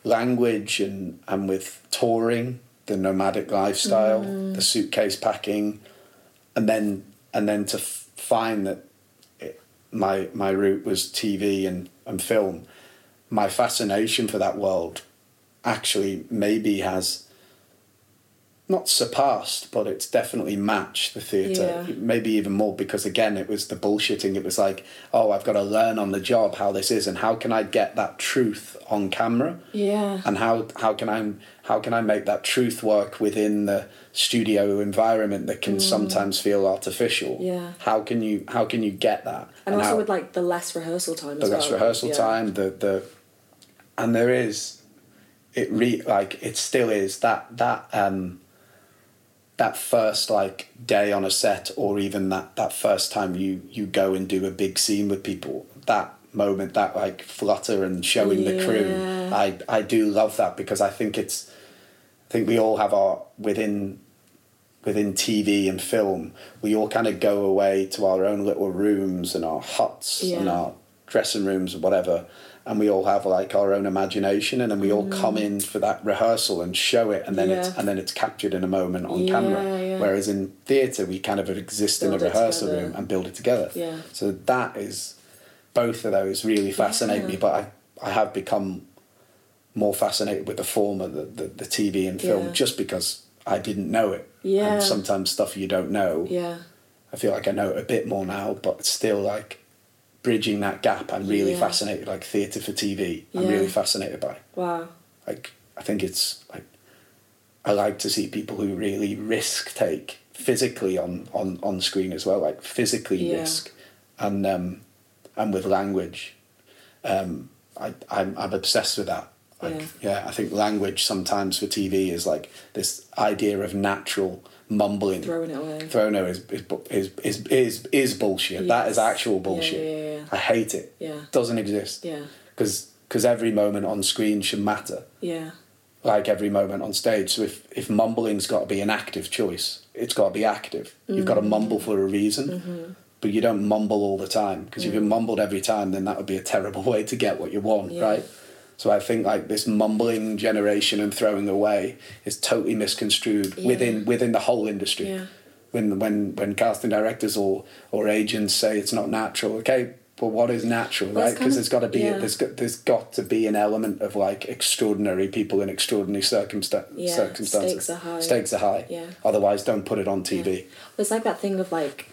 language and and with touring, the nomadic lifestyle, Mm. the suitcase packing, and then and then to f- find that it, my my route was TV and and film. My fascination for that world actually maybe has not surpassed, but it's definitely matched the theatre. Yeah. Maybe even more because again, it was the bullshitting. It was like, oh, I've got to learn on the job how this is, and how can I get that truth on camera, Yeah. and how how can I how can I make that truth work within the studio environment that can sometimes feel artificial. Mm. Yeah. How can you how can you get that? And, also how, with like the less rehearsal time the as well. less rehearsal yeah. time, the the, and there is, it re like it still is that that um. That first like day on a set, or even that that first time you you go and do a big scene with people, that moment, that like flutter and showing the crew, I I do love that because I think it's, I think we all have our within within TV and film, we all kind of go away to our own little rooms and our huts and our dressing rooms or whatever, and we all have like our own imagination, and then we all come in for that rehearsal and show it, and then it's Mm. And then it's captured in a moment on Yeah, camera. yeah. Whereas in theatre, we kind of exist in a rehearsal together. room and build it together. Yeah. So that is both of those really fascinate Yeah. me, but I I have become more fascinated with the former, the, the, the TV and film, Yeah. just because I didn't know it. Yeah. And sometimes stuff you don't know, Yeah. I feel like I know it a bit more now, but still like bridging that gap. I'm really Yeah. fascinated, like theatre for TV. I'm really fascinated by. Wow. Like I think it's like I like to see people who really risk take physically on on on screen as well, like physically Yeah. risk, and um, and with language. Um, I I'm I'm obsessed with that. Like yeah. I think language sometimes for TV is like this idea of natural mumbling. Throwing it away. Throno is is is is is, is bullshit. That is actual bullshit. yeah, yeah, yeah. I hate it. Yeah. Doesn't exist. Yeah. Because because every moment on screen should matter Yeah. like every moment on stage. So if, if mumbling's got to be an active choice, it's got to be active. You've got to Mm-hmm. mumble for a reason, but you don't mumble all the time because if you mumbled every time, then that would be a terrible way to get what you want, right? So I think like this mumbling generation and throwing away is totally misconstrued Yeah. within within the whole industry. Yeah. When when when casting directors or or agents say it's not natural, okay, but what is natural, Well, right? Because there's got to be yeah. there's got there's got to be an element of like extraordinary people in extraordinary circumsta- Yeah, circumstances. stakes are high. Stakes are high. Yeah. Otherwise, don't put it on TV. But it's like that thing of like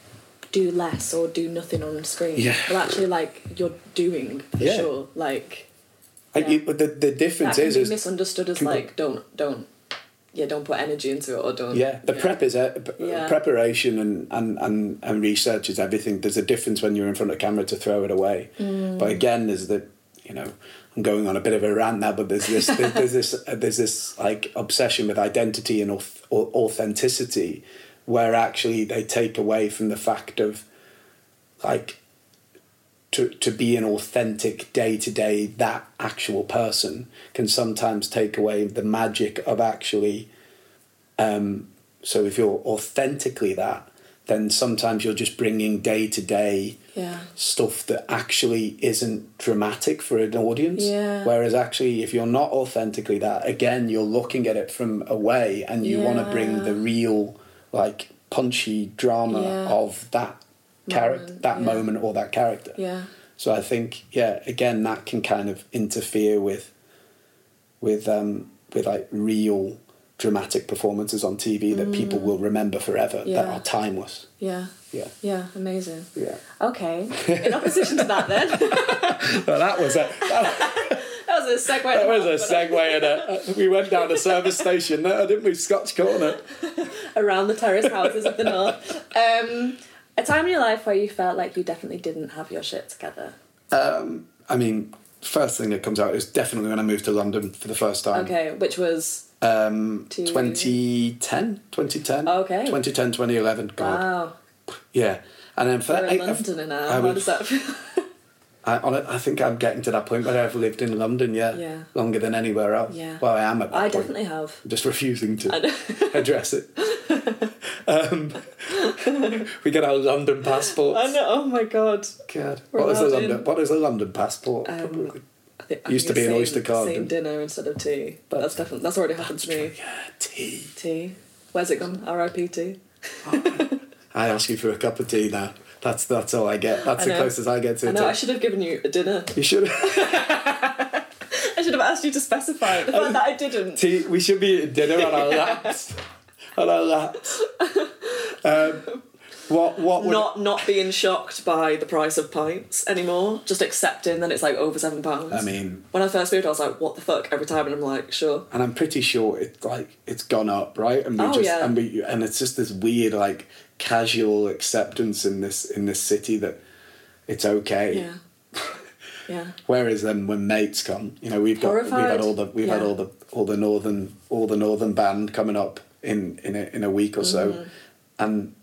do less or do nothing on screen. Yeah. Well actually like you're doing for Yeah. sure. Like, Yeah. you- but the the difference is, is misunderstood as people- like don't don't yeah, don't put energy into it or don't yeah, the prep is uh, p- Yeah. preparation and, and, and, and research is everything. There's a difference when you're in front of a camera to throw it away. Mm. But again, there's the you know I'm going on a bit of a rant now, but there's this there's, there's this uh, there's this like obsession with identity and auth- authenticity, where actually they take away from the fact of like to to be an authentic day to day that actual person can sometimes take away the magic of actually um so if you're authentically that then sometimes you're just bringing day to day stuff that actually isn't dramatic for an audience Yeah. whereas actually if you're not authentically that again you're looking at it from away and you want to bring the real like punchy drama Yeah. of that character, that yeah. moment or that character. Yeah. So I think, yeah, again, that can kind of interfere with, with, um, with like real dramatic performances on TV that people will remember forever that Mm. Are timeless. Yeah. Yeah, Yeah. Amazing. yeah. Okay. In opposition to that, then Well, that was a that, that was a segue. that was a segue, and a, we went down a service station there, didn't we? Scotch Corner. around the terrace houses of the north. Um, a time in your life where you felt like you definitely didn't have your shit together. Um, I mean, first thing that comes out is definitely when I moved to London for the first time. Okay, which was Um, To- 2010, 2010. Okay. 2010, 2011. God. wow. Yeah. And then for You're a I- I've- Londoner now. I How would- does that feel? I, I think I'm getting to that point where I've lived in London, yeah, Yeah. longer than anywhere else. Yeah. Well, I am at that I point. definitely have. I'm just refusing to address it. um, we get our London passports. I know. Oh my god. God. We're What is a London? in. What is a London passport? Um, Probably. I think, I Used to be it's an Oyster card, didn't- dinner instead of tea. But that's definitely that's already happened to me. Yeah, tea. Tea. Where's it gone? R.I.P. tea. I ask you for a cup of tea now. That's that's all I get. That's I the closest I get to I know. I should have given you a dinner. You should. I should have asked you to specify. it. The fact that I didn't. tea. We should be at dinner on our laps. on our laps. Um, what what would not not being shocked by the price of pints anymore, just accepting that it's like over seven pounds. I mean, when I first moved, I was like, "What the fuck?" Every time, and I'm like, "Sure." and I'm pretty sure it's like it's gone up, right? And we Oh, just yeah. and we and it's just this weird like casual acceptance in this in this city that it's okay. Yeah, yeah, Whereas then when mates come, you know, we've got we've had all the we've had all the all the northern all the northern band coming up in in a, in a week or so, Mm-hmm. and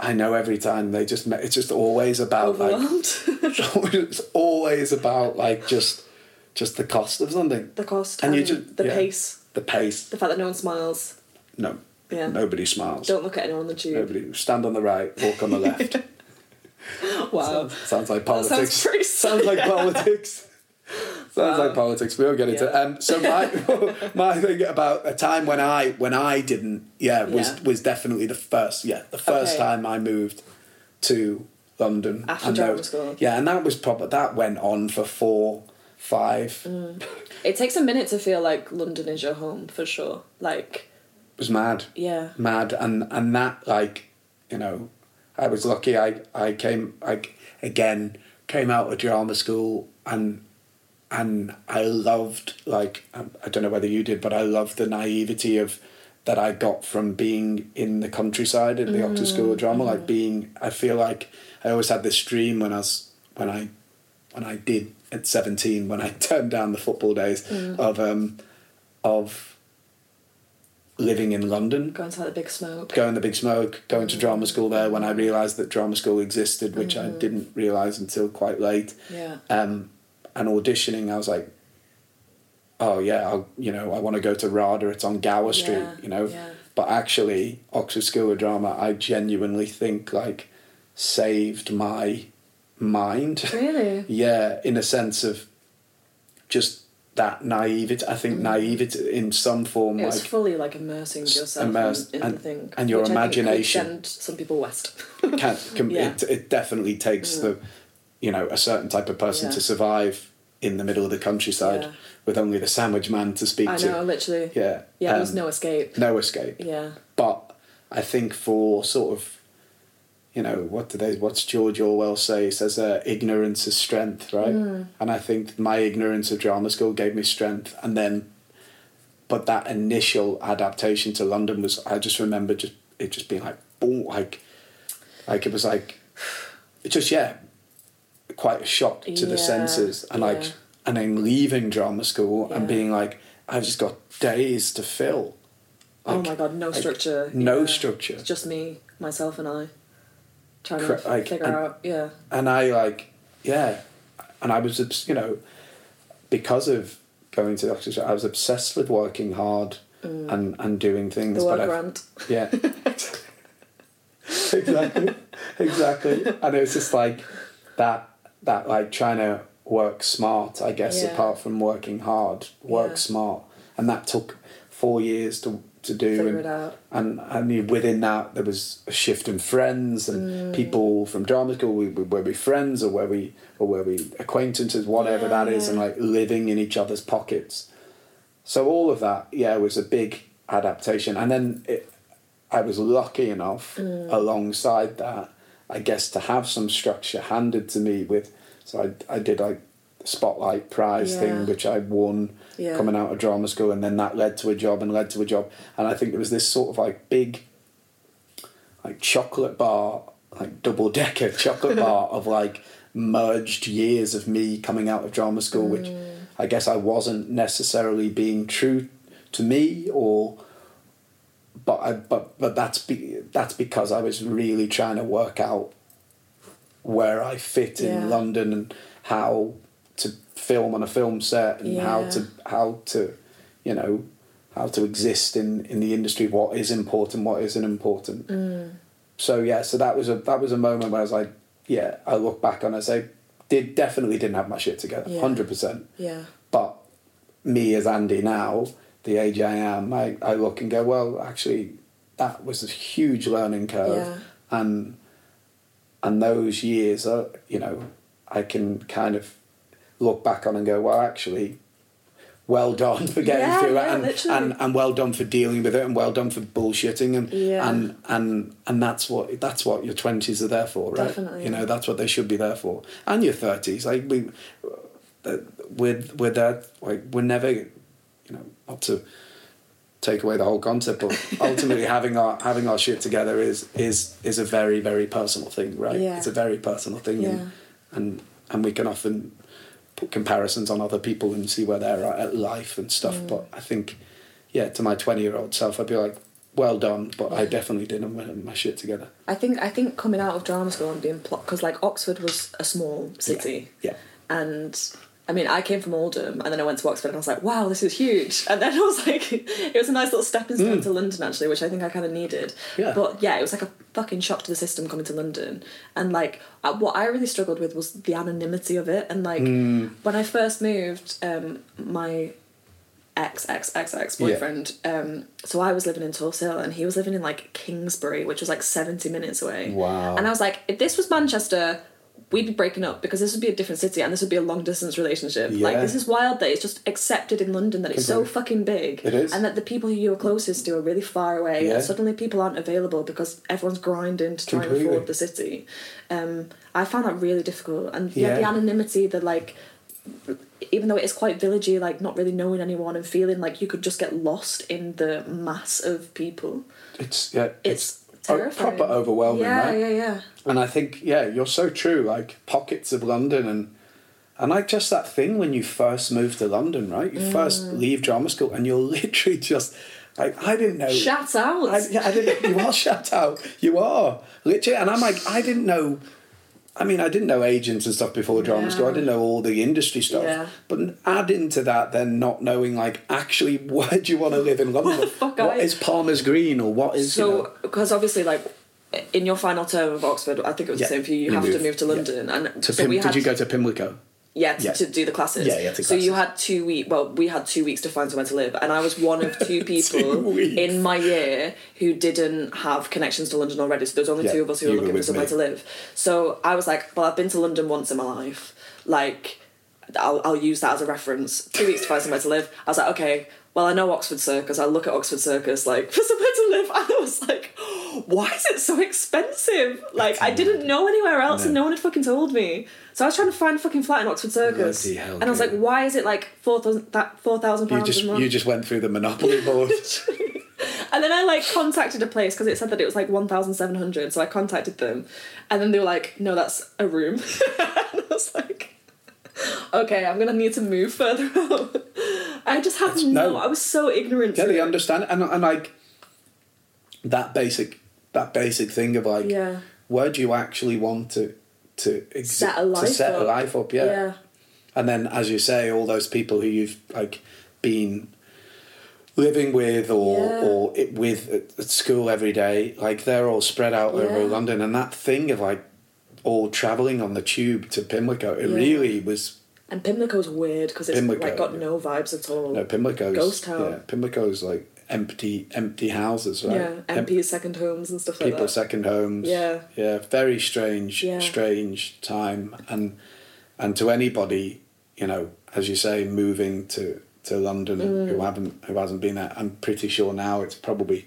I know every time they just ma- it's just always about like it's always about like just just the cost of something, the cost And and, you just- the yeah. pace, the pace. the fact that no one smiles. No, Yeah. nobody smiles. Don't look at anyone on the tube. Nobody stand on the right, walk on the left. Wow. Sounds like That politics. sounds Sounds like politics. Sounds Wow. like politics. We'll get into Yeah. um, so my my thing about a time when I when I didn't yeah was Yeah. was definitely the first yeah the first Okay. time I moved to London After and drama school. yeah and that was probably that went on for four five Mm. It takes a minute to feel like London is your home for sure. Like, was mad. Yeah, mad. And and that like you know I was lucky. I I came I again came out of drama school and and I loved like um, I don't know whether you did but I loved the naivety of that I got from being in the countryside at the Oxford School of Drama. Like being I feel like I always had this dream when I was when I when I did at 17 when I turned down the football days of um of living in London going to the big smoke. going the big smoke, going to drama school there when I realised that drama school existed, which I didn't realise until quite late. Yeah. Um, and auditioning, I was like, oh yeah, I'll, you know, I want to go to RADA, it's on Gower Street, Yeah, you know. yeah. But actually, Oxford School of Drama, I genuinely think like saved my mind. Really? yeah, in a sense of just that naivety. I think naivety in some form, It was like fully like immersing yourself immersed in, in and- the thing, and your I imagination. send some people west. can, can Yeah. it, it definitely takes the you know a certain type of person Yeah. to survive in the middle of the countryside Yeah. with only the sandwich man to speak I to know, literally. yeah Yeah, there was um, no escape. no escape Yeah. but i think for sort of you know what do they what's george orwell say? He says uh, ignorance is strength right? Hmm. and i think my ignorance of drama school gave me strength. And then but that initial adaptation to london was i just remember just it just being like boom like like it was like it just yeah quite a shock to the senses. And like and then leaving drama school and being like i've just got days to fill. Oh my god, no like, structure. no Yeah. structure. It's just me, myself, and I trying to like, figure and- out. Yeah. and I like, yeah, and I was, you know, because of going to the Oxford, I was obsessed with working hard and and doing things. Mm. The but I- yeah, exactly, exactly, and it was just like that, that like trying to work smart. I guess Yeah. apart from working hard, work Yeah. smart, and that took four years to to do. And, it out. and and within that there was a shift in friends and Mm. people from drama school we, we, were we friends or were we or were we acquaintances whatever Yeah, that is yeah. and like living in each other's pockets so all of that yeah was a big adaptation and then it, i was lucky enough Mm. alongside that i guess to have some structure handed to me with so i, I did like the spotlight prize Yeah. thing which i won Yeah. coming out of drama school and then that led to a job and led to a job and i think there was this sort of like big like chocolate bar like double decker chocolate bar of like merged years of me coming out of drama school which mm. i guess i wasn't necessarily being true to me or but I, but but that's be, that's because I was really trying to work out where I fit in Yeah. London and how to film on a film set and how to how to you know how to exist in in the industry what is important what isn't important Mm. so yeah so that was a that was a moment where I was like yeah I look back on it and I say did definitely didn't have my shit together Yeah. 100% Yeah. but me as Andy now, the age I am, I, I look and go, well, actually, that was a huge learning curve, Yeah. and and those years are, you know, I can kind of look back on and go, well, actually, well done for getting Yeah, through yeah, it, and, literally. and and well done for dealing with it, and well done for bullshitting, and Yeah. and and and that's what that's what your twenties are there for, right? Definitely, You know, that's what they should be there for, and your thirties, like we that with with that like we're never you know not to take away the whole concept but ultimately having our having our shit together is is is a very very personal thing right it's a very personal thing and, and and we can often put comparisons on other people and see where they're at at life and stuff Mm. but I think yeah to my 20 year old self I'd be like well done but I definitely didn't have my, shit together I think I think coming out of drama school and being because like Oxford was a small city. yeah and I mean, I came from Oldham, and then I went to Oxford, and I was like, "Wow, this is huge!" And then I was like, "It was a nice little stepping stone to London, actually, which I think I kind of needed." Yeah. But yeah, it was like a fucking shock to the system coming to London, and like uh, what I really struggled with was the anonymity of it, and like Hmm. when I first moved, um, my ex ex ex ex boyfriend. Um, so I was living in Tulse Hill, and he was living in like Kingsbury, which was like seventy minutes away. Wow. And I was like, if this was Manchester, we'd be breaking up because this would be a different city and this would be a long distance relationship. Like this is wild that it's just accepted in London that it's so fucking big. It is. And that the people who you're closest to are really far away Yeah. and suddenly people aren't available because everyone's grinding to try and afford the city. Um, I found that really difficult. And yeah, the anonymity, the like even though it is quite villagey, like not really knowing anyone and feeling like you could just get lost in the mass of people. it's yeah It's, o- terrifying. proper overwhelming Yeah, right yeah, yeah. Yeah. And I think, yeah, you're so true. Like pockets of London and and like just that thing when you first move to London, right? You first Mm. leave drama school and you're literally just like I didn't know. Shout out. I, yeah, I didn't. You are shut out. You are literally, and I'm like, I didn't know. I mean, I didn't know agents and stuff before drama Yeah. school. I didn't know all the industry stuff. Yeah. But add into that, then not knowing like actually where do you want to live in London? fuck what I- is Palmers Green or what is you know, So, because obviously, like in your final term of Oxford, I think it was Yeah, the same for you. You, you have to move to. London, and to so Pim- we did you go to Pimlico? Yeah, to, Yeah. to do the classes. Yeah, yeah, to so you had two weeks. Well, we had two weeks to find somewhere to live, and I was one of two people weeks. in my year who didn't have connections to London already. So there's only Yeah, two of us who were looking for somewhere me. to live. So I was like, well, I've been to London once in my life. Like, I'll I'll use that as a reference. Two weeks to find somewhere to live. I was like, okay. Well, I know Oxford Circus. I'll look at Oxford Circus like for somewhere to live, and I was like, why is it so expensive? Like, I didn't know anywhere else, and No. no one had fucking told me. So I was trying to find a fucking flat in Oxford Circus, Bloody hell, and I was like, why is it like four thousand that four thousand You pounds just a month? you just went through the monopoly board. And then I like contacted a place because it said that it was like one thousand seven hundred. So I contacted them, and then they were like, "No, that's a room." and I was like, "Okay, I'm gonna need to move further out." I just had no, no. I was so ignorant. yeah, to they it. understand and and like that basic that basic thing of like Yeah. where do you actually want to to exi- Set a life to set a up. life up yeah. Yeah. and then as you say all those people who you've like been living with or Yeah. or it with at, at school every day like they're all spread out over London and that thing of like all traveling on the tube to Pimlico it Yeah. really was And Pimlico's weird because it's Pimlico, like got yeah. no vibes at all. No, Pimlico's Ghost town. Yeah, Pimlico's like empty, empty houses, right? Yeah, Em- second homes and stuff like people's that. second homes. Yeah. yeah, very strange, Yeah. strange time, and and to anybody, you know, as you say, moving to to London Mm. who haven't who hasn't been there, I'm pretty sure now it's probably,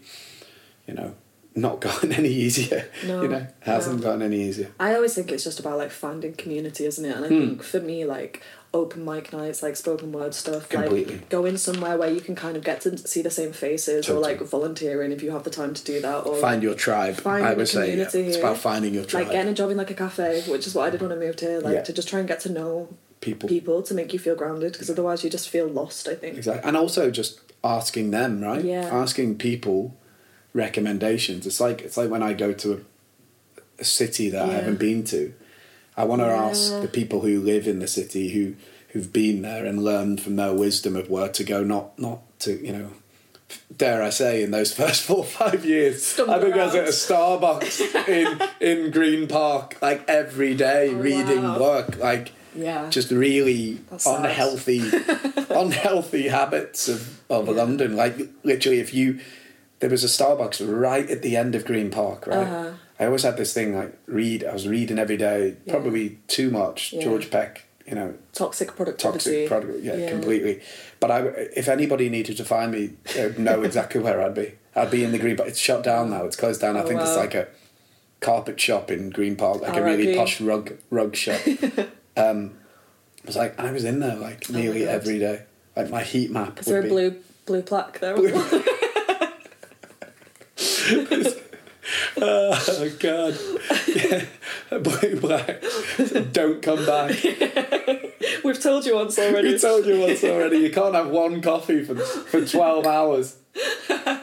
you know, not gotten any easier. No, you know, hasn't no. gotten any easier. I always think it's just about like finding community, isn't it? And I Hmm. think for me, like open mic nights, like spoken word stuff, Completely. like going somewhere where you can kind of get to see the same faces, or like volunteering if you have the time to do that, or Find your tribe. Finding I would say yeah, it's about finding your tribe. like getting a job in like a cafe, which is what I did when I moved here, like Yeah. to just try and get to know people. people to make you feel grounded, because otherwise you just feel lost. I think. Exactly. And also just asking them, right? Yeah. Asking people recommendations. It's like it's like when I go to a, a city that I haven't been to. I want to ask the people who live in the city who who've been there and learned from their wisdom of where to go, not not to, you know, dare I say, in those first four or five years. Stumble I think I was at a Starbucks in in Green Park like every day Oh, reading wow. work. Like Yeah. just really That's unhealthy unhealthy habits of, of Yeah. London. Like literally if you there was a Starbucks right at the end of Green Park, right? Uh-huh. I always had this thing like read I was reading every day, Yeah. probably too much. Yeah. George Peck, you know, toxic productivity. toxic product yeah, Yeah. completely. But I if anybody needed to find me, they'd know exactly where I'd be. I'd be in the Green Park. It's shut down now. It's closed down. I Oh, think it's like a carpet shop in Green Park, like a really R.I.P.. posh rug rug shop. um, it was like I was in there like Oh nearly God. every day. Like my heat map. Is there a be- blue blue plaque there? Oh God! Yeah. Blue black. Don't come back. We've told you once already. We told you once already. You can't have one coffee for for twelve hours.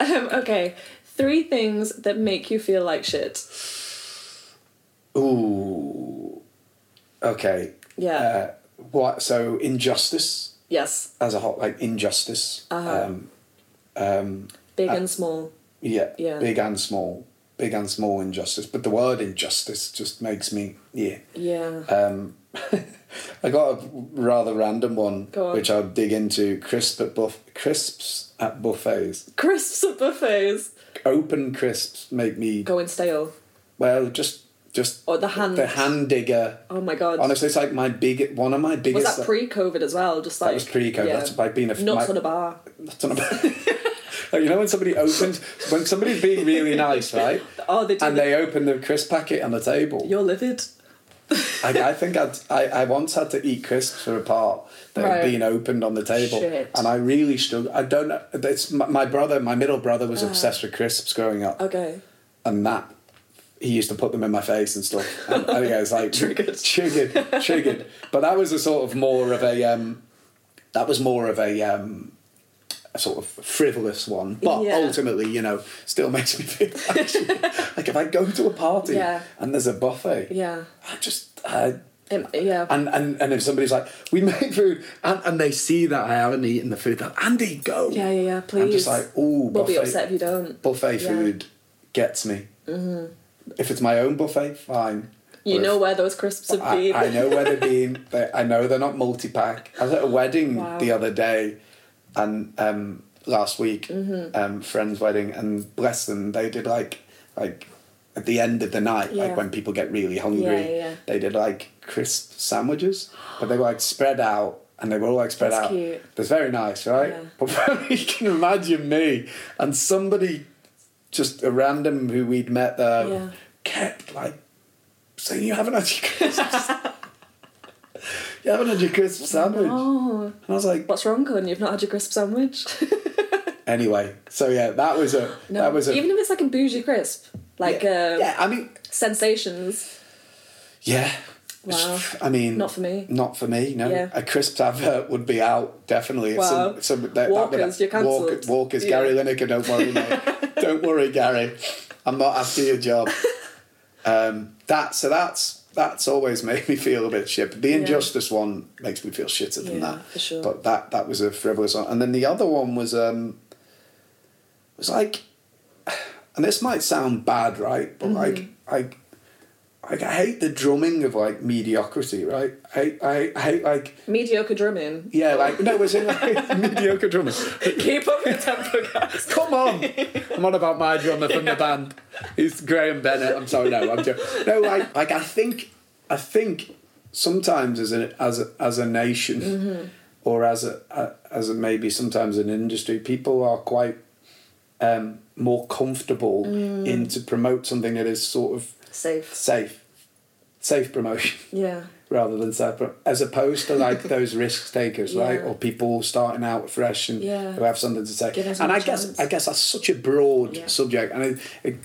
Um, okay, three things that make you feel like shit. Ooh. Okay. Yeah. Uh, what? So injustice yes. as a whole, like injustice. Uh-huh. Um, um, Big Uh, and small. Yeah. Yeah. Big and small. Big and small injustice. But the word injustice just makes me yeah. Yeah. Um, I got a rather random one, Go on. which I'll dig into. Crisp at buff- crisps at buffets. Crisps at buffets. Open crisps make me Going stale. well, just just Or the hand. the hand digger. Oh my god. Honestly, it's like my big one of my biggest. was that pre-COVID as well? Just like That was pre-COVID. Yeah. That's like being a Nuts my- on a bar. Nuts on a like, you know when somebody opens when somebody's being really nice, right? Oh, they do. And the- they open the crisp packet on the table. You're livid. I, I think I'd, I I once had to eat crisps for a part that Right. had been opened on the table, Shit. and I really struggled. I don't know. It's my, my brother, my middle brother, Uh. was obsessed with crisps growing up, Okay. and that he used to put them in my face and stuff. And I think I was like Triggered. triggered, triggered. But that was a sort of more of a um, that was more of a um, a sort of frivolous one. But Yeah. ultimately, you know, still makes me feel like, like if I go to a party Yeah. and there's a buffet, Yeah. I just. I, Um, yeah. and, and and if somebody's like, we make food, and, and they see that I haven't eaten the food, like, Andy, go. yeah, yeah, yeah. Please. I'm just like, oh, we'll be buffet, upset if you don't. buffet Yeah. food gets me. Mm-hmm. If it's my own buffet, fine. You know if- where those crisps have I, been. I know where they've been. They, I know they're not multi pack. I was at a wedding Wow. the other day, and um, last week, Mm-hmm. um, friend's wedding, and bless them, they did like like at the end of the night, Yeah. like when people get really hungry, Yeah, yeah, they did like crisp sandwiches, but they were like spread out. And they were all like spread That's out. cute. That's very nice, right? But you can imagine me and somebody, just a random who we'd met there, kept like saying, "You haven't had your crisps. you haven't had your crisp sandwich." Oh, And I was like, what's wrong, Colin? You've not had your crisp sandwich. anyway. So yeah, that was a no, that was a even if it's like a bougie crisp, like yeah, uh, yeah. I mean, sensations. yeah. Wow. I mean, Not for me. Not for me. No, Yeah. a crisp advert would be out definitely. Wow. Some, some, that, that would- Walkers, you're. Walker, Walkers, Yeah. Gary Lineker. Don't worry, mate. don't worry, Gary. I'm not after your job. Um, that so that's that's always made me feel a bit shit. But the Yeah. injustice one makes me feel shitter than Yeah, that. for sure. But that that was a frivolous one, and then the other one was um was like, and this might sound bad, right? But Mm-hmm. like like like I hate the drumming of like mediocrity, right? I I, I hate like Mediocre drumming. yeah, like no, it's in like mediocre drummers. Keep up your tempo, guys. Come on, I'm on about my drummer from the band. He's Graham Bennett. I'm sorry, no, I'm joking. No, like like I think I think sometimes as a as a, as a nation or as a, a as a maybe sometimes an industry, people are quite um, more comfortable in to promote something that is sort of Safe. safe, safe promotion Yeah. rather than separate, as opposed to like those risk takers, right? Or people starting out fresh and Yeah. who have something to say. And I guess. I guess that's such a broad Yeah. subject, and it, it,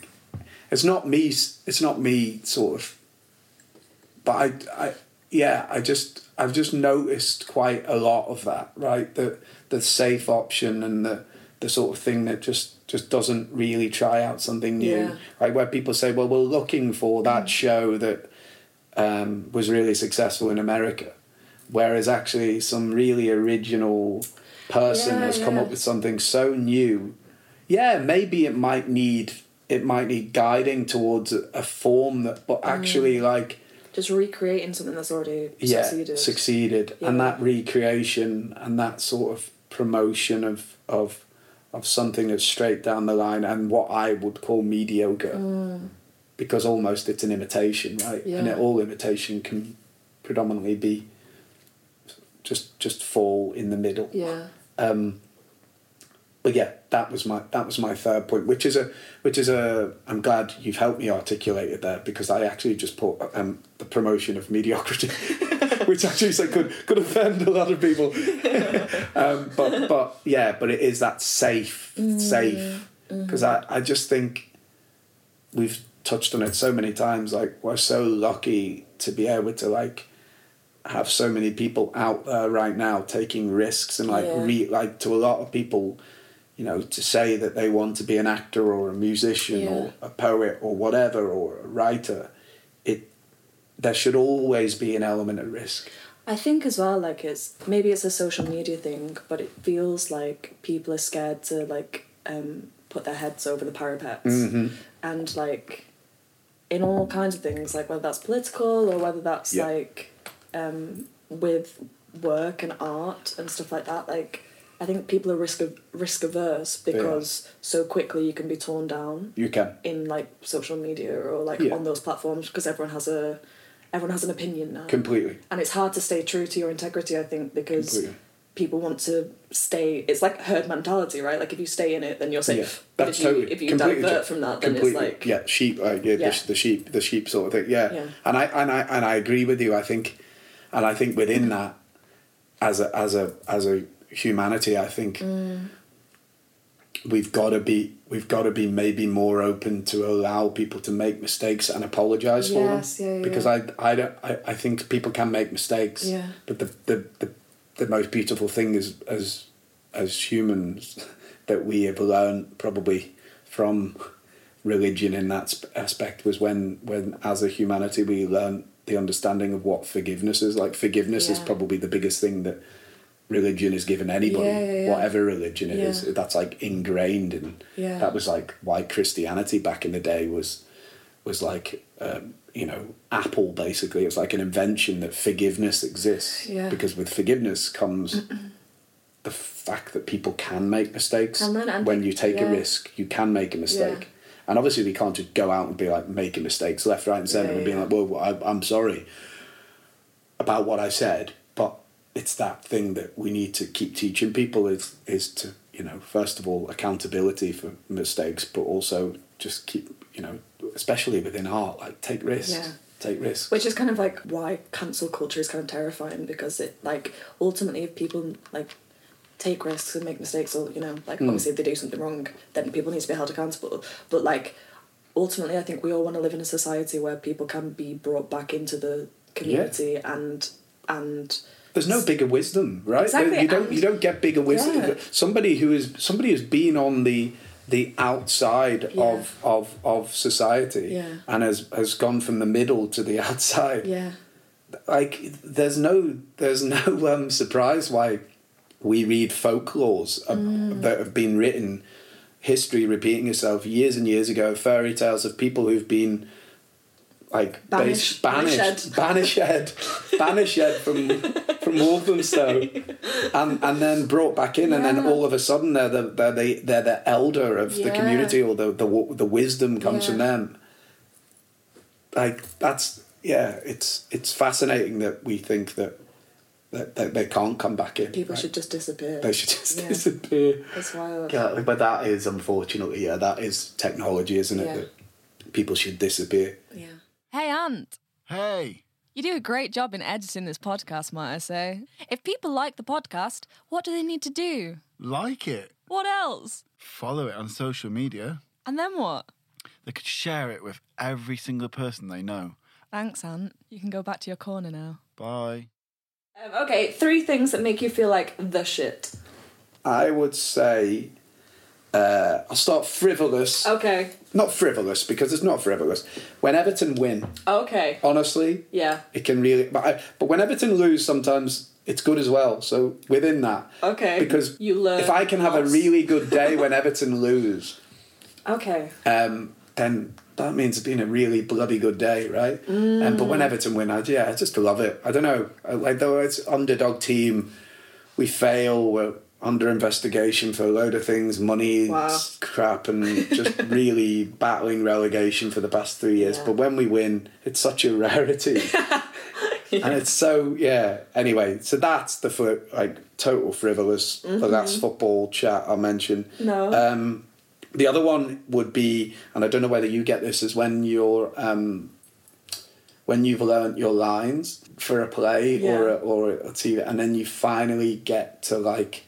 it's not me. It's not me, sort of. But I, I, yeah, I just I've just noticed quite a lot of that, right? The the safe option and the the sort of thing that just just doesn't really try out something new, Yeah. right? Where people say, well, we're looking for that show that um, was really successful in America, whereas actually some really original person Yeah, has come up with something so new. Yeah, maybe it might need it might need guiding towards a, form that, but actually like Just recreating something that's already yeah succeeded. succeeded, and that recreation and that sort of promotion of of of something that's straight down the line and what I would call mediocre because almost it's an imitation, right? And Mm. It, all imitation can predominantly be just just fall in the middle. yeah. Um, but yeah, that was my that was my third point, which is a which is a. I'm glad you've helped me articulate it there because I actually just put um, the promotion of mediocrity, which actually so could could offend a lot of people. um, but but yeah, but it is that safe safe because I I just think we've touched on it so many times. Like we're so lucky to be able to like have so many people out there right now taking risks and like Yeah. re like to a lot of people you know to say that they want to be an actor or a musician Yeah. or a poet or whatever or a writer it there should always be an element of risk I think as well, like it's maybe it's a social media thing, but it feels like people are scared to like um, put their heads over the parapets, Mm-hmm. and like in all kinds of things, like whether that's political or whether that's Yeah. like um, with work and art and stuff like that. Like I think people are risk of, risk averse because so quickly you can be torn down you can in like social media or like Yeah. on those platforms because everyone has a everyone has an opinion now completely and it's hard to stay true to your integrity i think because Completely. people want to stay it's like herd mentality right like if you stay in it then you're safe yeah But that's if you, totally if you completely divert from that then it's like yeah sheep uh, yeah, Yeah. The, the sheep the sheep sort of thing yeah. Yeah. and I and I and I agree with you I think and I think within that as a as a as a humanity I think Mm. We've got to be we've got to be maybe more open to allow people to make mistakes and apologize for them. Yeah, yeah, because I I don't I, I think people can make mistakes Yeah. but the the, the the most beautiful thing is as as humans that we have learned probably from religion in that aspect was when when as a humanity we learned the understanding of what forgiveness is. Like forgiveness is probably the biggest thing that religion has given anybody Yeah, yeah, yeah. whatever religion it is. That's like ingrained in Yeah. that was like why christianity back in the day was was like um, you know apple basically it was like an invention that forgiveness exists Yeah. because with forgiveness comes the fact that people can make mistakes and when you take a risk you can make a mistake and obviously we can't just go out and be like making mistakes left right and centre and being like well I, i'm sorry about what i said it's that thing that we need to keep teaching people is is to you know first of all accountability for mistakes but also just keep you know especially within art like take risks Yeah. take risks which is kind of like why cancel culture is kind of terrifying because it like ultimately if people like take risks and make mistakes or you know like Mm. obviously if they do something wrong then people need to be held accountable but like ultimately i think we all want to live in a society where people can be brought back into the community and and There's no bigger wisdom, right? Exactly, You don't you don't get bigger wisdom. Yeah. Somebody who is somebody who's been on the the outside Yeah. of, of of society Yeah. and has has gone from the middle to the outside. yeah Like there's no there's no um, surprise why we read folklores Mm. that have been written, history repeating itself years and years ago, fairy tales of people who've been like Banish- bas- banished, banished. banished, banished from from Walthamstow, and and then brought back in, and then all of a sudden they're the they're the, they're the elder of the community, or the the the wisdom comes from them. Like that's yeah, it's it's fascinating that we think that that, that they can't come back in. People right? should just disappear. they should just Yeah. disappear. That's wild. Yeah, but that is unfortunately, yeah, that is technology, isn't it? Yeah. That people should disappear. Yeah. Hey, Ant. Hey, You do a great job in editing this podcast, might I say. If people like the podcast, what do they need to do? like it. What else? Follow it on social media. And then what? They could share it with every single person they know. Thanks, Ant. You can go back to your corner now. Bye. Um, okay, three things that make you feel like the shit. I would say uh, I'll start frivolous. Okay. Not frivolous because it's not frivolous. When Everton win, Okay. honestly, Yeah. it can really. But I, but when Everton lose, sometimes it's good as well. So within that, Okay. because you learn. if I can have a lots. really good day when Everton lose, Okay. um, then that means it's been a really bloody good day, right? Um, but Mm. when Everton win, I, yeah, I just love it. I don't know, I- like though it's underdog team, we fail, we're under investigation for a load of things, money, Wow. crap, and just really battling relegation for the past three years. Yeah. But when we win, it's such a rarity. And it's so yeah. Anyway, so that's the fri- like total frivolous. The last football chat I mentioned. Mm-hmm. No. Um, the other one would be, and I don't know whether you get this, is when you're um, when you've learnt your lines for a play or a, or a TV, and then you finally get to like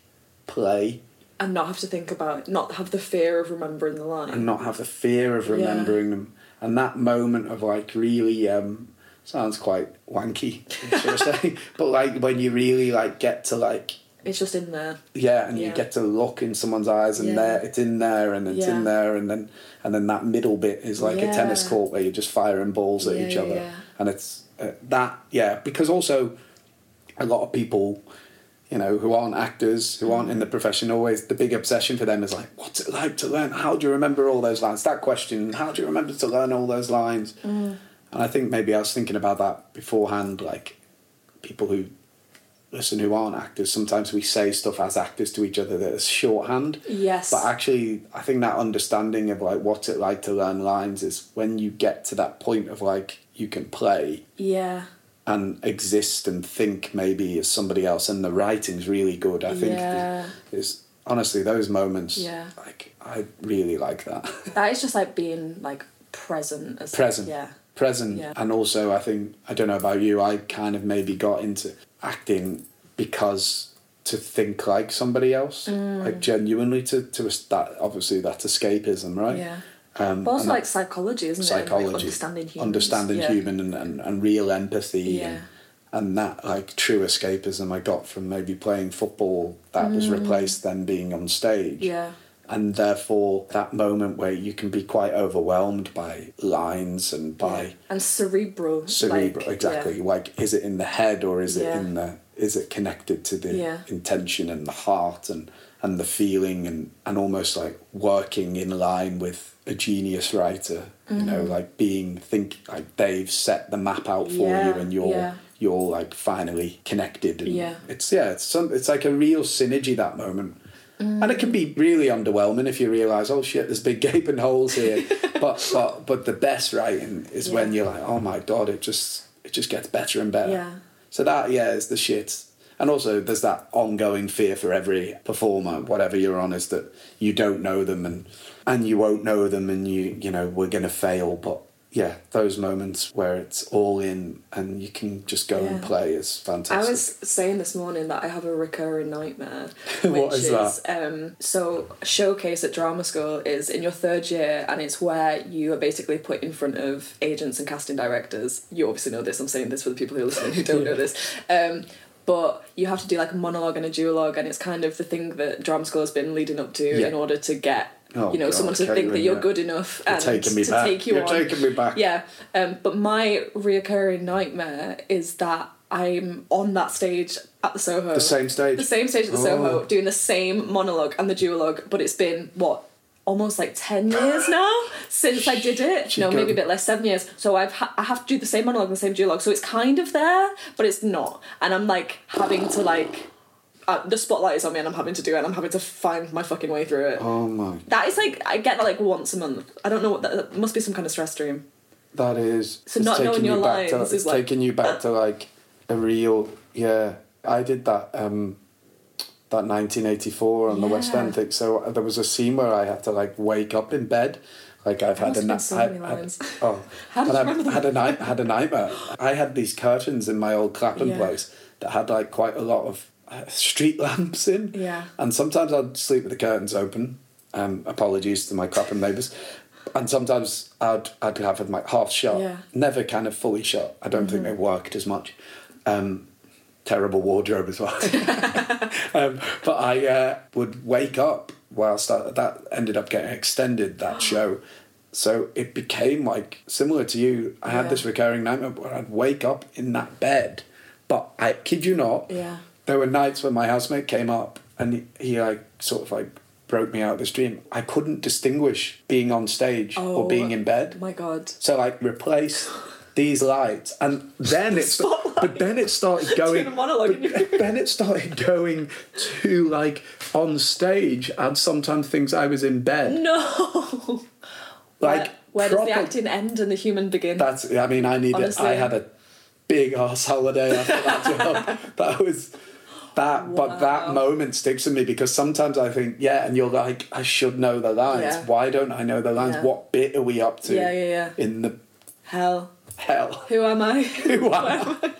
play and not have to think about it, not have the fear of remembering the line. and not have the fear of Yeah. remembering them, and that moment of like really um, sounds quite wanky, should I say? but like when you really like get to like It's just in there. Yeah, and you get to look in someone's eyes, and Yeah. there it's in there, and it's Yeah. in there, and then and then that middle bit is like a tennis court where you're just firing balls at Yeah, each other, yeah. and it's uh, that yeah because also a lot of people. You know, who aren't actors, who aren't in the profession, always the big obsession for them is like, what's it like to learn? How do you remember all those lines? That question, how do you remember to learn all those lines? Mm. And I think maybe I was thinking about that beforehand, like people who listen who aren't actors, sometimes we say stuff as actors to each other that is shorthand. Yes. But actually, I think that understanding of like what's it like to learn lines is when you get to that point of like you can play yeah. And exist and think maybe as somebody else, and the writing's really good. I think Yeah. is honestly those moments. Yeah. Like I really like that. That is just like being like present. As Present. Yeah. present Yeah. and also i think i don't know about you i kind of maybe got into acting because to think like somebody else Mm. like genuinely to to that obviously that's escapism right Yeah. Um But also like psychology, isn't it? Psychology Like understanding humans. understanding yeah. human and, and, and real empathy Yeah. and, and that like true escapism i got from maybe playing football that was replaced then being on stage Mm. Yeah. and therefore that moment where you can be quite overwhelmed by lines and by Yeah. And cerebral. cerebral like, exactly yeah. like is it in the head or is it in the is it connected to the intention and the heart and and the feeling and and almost like working in line with a genius writer you know Mm-hmm. like being think like they've set the map out for Yeah, you and you're yeah. you're like finally connected and Yeah. it's yeah it's some it's like a real synergy that moment Mm. and it can be really underwhelming if you realize, oh shit, there's big gaping holes here. but but but the best writing is when you're like, oh my god, it just it just gets better and better. Yeah. So that yeah is the shit. And also there's that ongoing fear for every performer, whatever you're on, is that you don't know them and and you won't know them and you you know, we're gonna fail. But yeah, those moments where it's all in and you can just go and play is fantastic. I was saying this morning that I have a recurring nightmare. What which is that? Um, so, showcase at drama school is in your third year, and it's where you are basically put in front of agents and casting directors. You obviously know this. I'm saying this for the people who are listening who don't know this. Um, but you have to do like a monologue and a duologue, and it's kind of the thing that drama school has been leading up to Yeah. in order to get. Oh, you know, God, someone to think that you're good enough You're and taking me to back. take you You're on. taking me back. Yeah, um, but my reoccurring nightmare is that I'm on that stage at the Soho. The same stage? The same stage at the Oh. Soho, doing the same monologue and the duologue, but it's been, what, almost like 10 years now since I did it. She no, maybe a bit less, seven years. So I've ha- I have to do the same monologue and the same duologue. So it's kind of there, but it's not. And I'm like having to like. Uh, the spotlight is on me and I'm having to do it and I'm having to find my fucking way through it. Oh my. That is like, I get that like once a month. I don't know what that, that must be some kind of stress dream. That is. So not knowing your you to, lines it's is like- taking you back to like a real. Yeah, I did that. um that 1984 on the West End thing. So uh, there was a scene where I had to like wake up in bed, like I've had a night. so. Oh, and I had a night had a nightmare. I had these curtains in my old Clapham Yeah. place that had like quite a lot of uh, street lamps in. Yeah. And sometimes I'd sleep with the curtains open. Um, apologies to my Clapham neighbours. And sometimes I'd I'd have them like half shut, Yeah. never kind of fully shut. I don't think they worked as much. Um, terrible wardrobe as well. um, but I uh, would wake up whilst I, that ended up getting extended that show. So it became like similar to you. I had Yeah. this recurring nightmare where I'd wake up in that bed, but I kid you not. Yeah. There were nights when my housemate came up and he, he like sort of like broke me out of this dream. I couldn't distinguish being on stage or being in bed. Oh my god. So like replace these lights, and then it's but then it started going. Doing a monologue in your- but then it started going to like on stage, and sometimes things I was in bed. No. Like where, where does the acting end and the human begin? That's. I mean, I needed. Honestly. I had a big ass holiday after that job. That was. That, but that moment sticks with me because sometimes I think, yeah, and you're like, I should know the lines. Yeah. Why don't I know the lines? Yeah. What bit are we up to? Yeah, yeah, yeah. In the Hell. Hell, Who am I? who am I?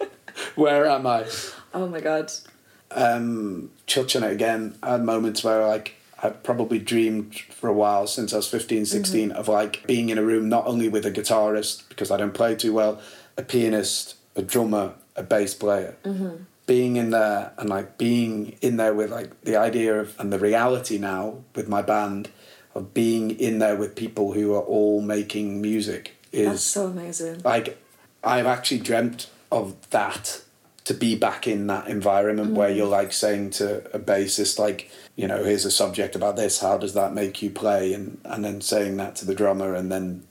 Where am I? oh my god. um, touching it again, I had moments where like I've probably dreamed for a while since I was 15, 16 of like being in a room not only with a guitarist because I don't play too well, a pianist, a drummer, a bass player. Being in there and like being in there with like the idea of and the reality now with my band of being in there with people who are all making music is That's so amazing. like I've actually dreamt of that to be back in that environment where mm. you're like saying to a bassist like you know here's a subject about this. How does that make you play? And and then saying that to the drummer and then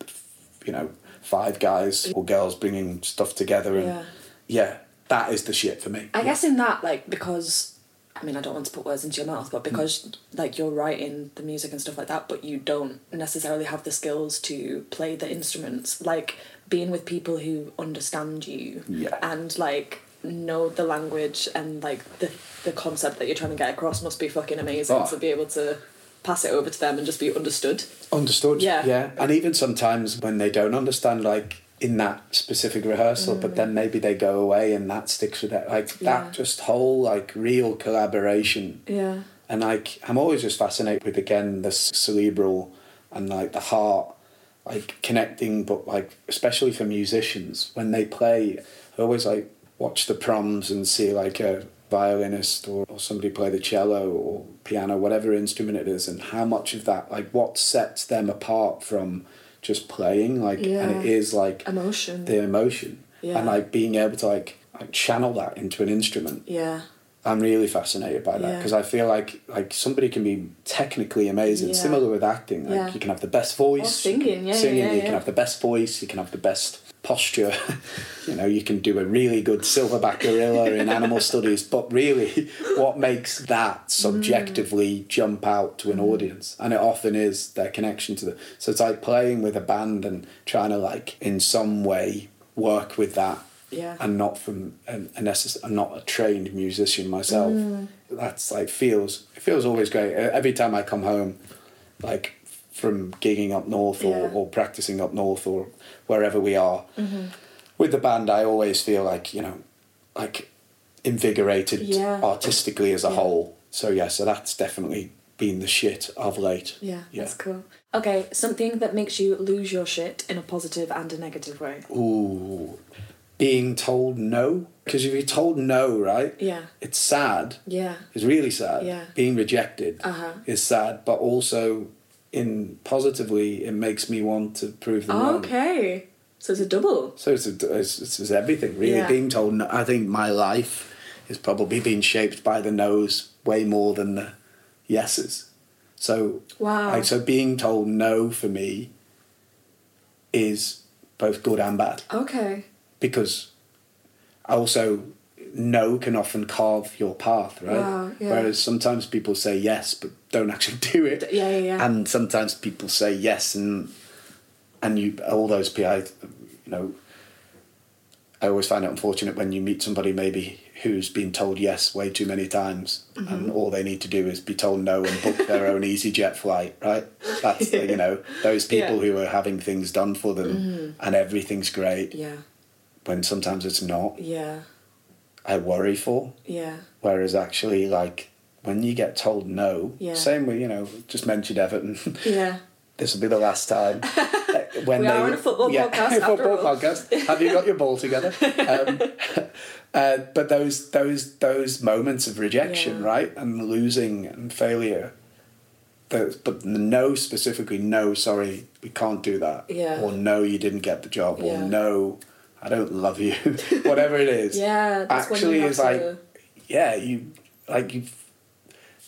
you know five guys or girls bringing stuff together and Yeah. yeah, that is the shit for me. I guess in that, like, because I mean, I don't want to put words into your mouth, but mm. because like you're writing the music and stuff like that, but you don't necessarily have the skills to play the instruments, like being with people who understand you Yeah. and like know the language and like the the concept that you're trying to get across must be fucking amazing Oh. to be able to pass it over to them and just be understood. Understood. Yeah. Yeah. And even sometimes when they don't understand, like in that specific rehearsal, but then maybe they go away and that sticks with it. Like Mm. Yeah. that just whole like real collaboration. Yeah. And like I'm always just fascinated with again the cerebral and like the heart, like connecting. But like especially for musicians when they play, I always like watch the proms and see like a violinist or, or somebody play the cello or piano, whatever instrument it is, and how much of that like what sets them apart from just playing. Like and it is like Emotion. the emotion Yeah. and like being able to like, like channel that into an instrument. yeah. I'm really fascinated by that Yeah. because I feel like like somebody can be technically amazing. Yeah. Similar with acting, like Yeah. you can have the best voice, Or singing, you can- yeah, singing. yeah, you yeah. can have the best voice. You can have the best posture. you know, you can do a really good silverback gorilla in animal studies. But really, what makes that subjectively jump out to an Mm. audience, and it often is their connection to the. So it's like playing with a band and trying to like in some way work with that Yeah. and not from a, a necess- I'm not a trained musician myself. Mm. That's like feels it feels always great. Every time I come home, like from gigging up north or, Yeah. Mm-hmm. or practicing up north or wherever we are with the band, I always feel like you know, like invigorated Yeah. artistically as a Yeah. whole. So yeah, so that's definitely been the shit of late. Yeah, Yeah. that's cool. Okay, something that makes you lose your shit in a positive and a negative way. Ooh, being told no because if you're told no, right? Yeah. It's sad. Yeah. It's really sad. Yeah. Being rejected Uh-huh. is sad, but also in positively, it makes me want to prove them wrong. okay. So it's a double. So it's, a, it's, it's, it's everything, really. Yeah. Being told, no, I think my life is probably being shaped by the no's way more than the yeses. So Wow. like, so being told no for me is both good and bad Okay. Because also no can often carve your path, right? Wow, yeah. Whereas sometimes people say yes but don't actually do it. Yeah, yeah, yeah. And sometimes people say yes and and you all those PI, you know, I always find it unfortunate when you meet somebody maybe who's been told yes way too many times Mm-hmm. and all they need to do is be told no and book their own EasyJet flight, right? That's the, you know those people Yeah. Who are having things done for them and everything's great Yeah. When sometimes it's not. Yeah. I worry for. Yeah. Whereas actually, like when you get told no, Yeah. same with you know, just mentioned Everton. Yeah. this will be the last time. Uh, when We are on a football podcast after football all. podcast. Have you got your ball together? Um, uh, but those those those moments of rejection, Yeah. right, and losing and failure. But the no specifically, no, sorry, we can't do that. Yeah. Or no, you didn't get the job. Yeah. Or no, I don't love you. Whatever it is. Yeah. Actually, is like to- yeah, you like you.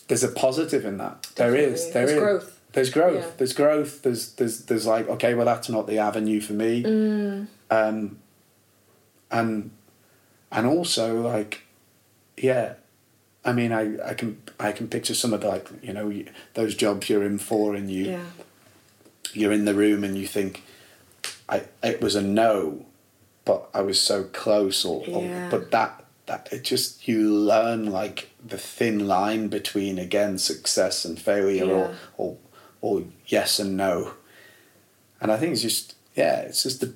There's a positive in that. There is. There there's is. growth. There's growth. Yeah. There's growth. There's there's there's like okay, well that's not the avenue for me. Mm. Um, and and also like, yeah, I mean I I can I can picture some of the, like you know those jobs you're in for and you Yeah. you're in the room and you think, I it was a no, but I was so close or, or but that that it just you learn like the thin line between again success and failure Yeah. or or or yes and no, and I think it's just yeah it's just the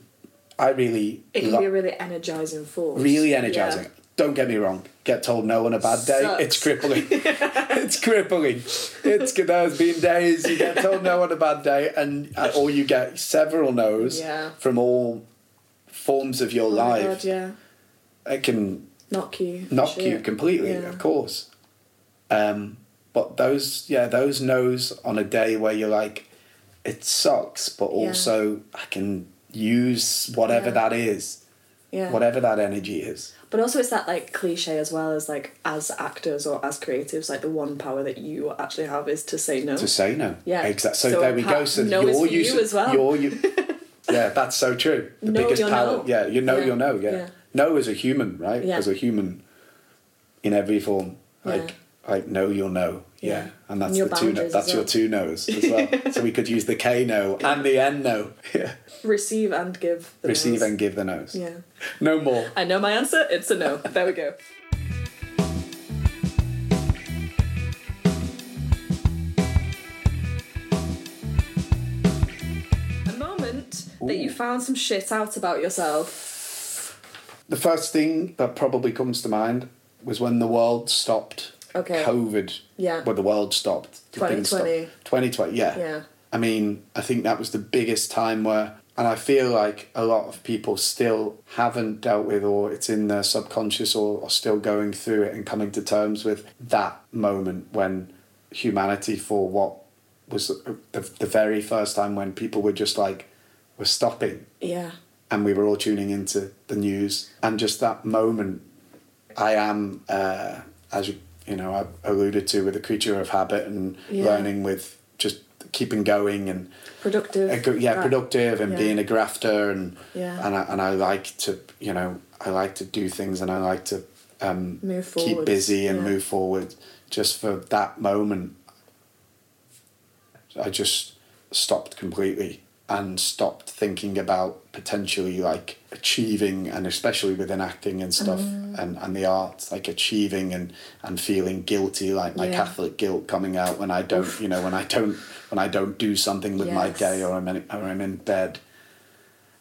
I really It can lo- be a really energizing force. really energizing. Yeah. Don't get me wrong. Get told no on a bad day, Sucks. it's crippling. it's crippling. It's there's been days you get told no on a bad day, and uh, or you get several no's Yeah. from all forms of your Oh life. God, yeah. It can Knock you. knock you completely, Yeah. of course. Um, but those, yeah, those no's on a day where you're like, it sucks, but Yeah. also I can use whatever Yeah. that is, Yeah. whatever that energy is. But also, it's that like cliche as well as like as actors or as creatives, like the one power that you actually have is to say no. to say no. Yeah. Exactly. So, So there we go. So no your is you as well. your you, yeah, that's so true. The Know biggest power. no. Yeah, you know Yeah. your no. Yeah. Yeah. No as a human, right? Yeah. As a human, in every form, like Yeah. like know your no. Yeah, and that's And your the two. No, that's as your two no's as well. so we could use the K no and the N no. Yeah. Receive and give. The Receive no's. and give the no's. Yeah. No more. I know my answer. It's a no. There we go. Moment that you found some shit out about yourself. The first thing that probably comes to mind was when the world stopped. Okay. COVID. Yeah. Well, the world stopped. Things stopped. 2020. 2020, yeah. Yeah. I mean, I think that was the biggest time where, and I feel like a lot of people still haven't dealt with, or it's in their subconscious, or, or still going through it and coming to terms with that moment when humanity, for what was the, the very first time when people were just like, we're stopping Yeah. and we were all tuning into the news and just that moment i am uh, as you, you know i alluded to with a creature of habit and Yeah. learning with just keeping going and Productive. gr- yeah Gra- productive and yeah. being a grafter and Yeah. and I, and I like to you know I like to do things and I like to um, Move keep busy and yeah. move forward just for that moment I just stopped completely and stopped thinking about potentially like achieving and especially within acting and stuff Mm. and, and the arts like achieving and and feeling guilty like my Yeah. catholic guilt coming out when i don't you know when i don't when i don't do something with my day or i'm in, or i'm in bed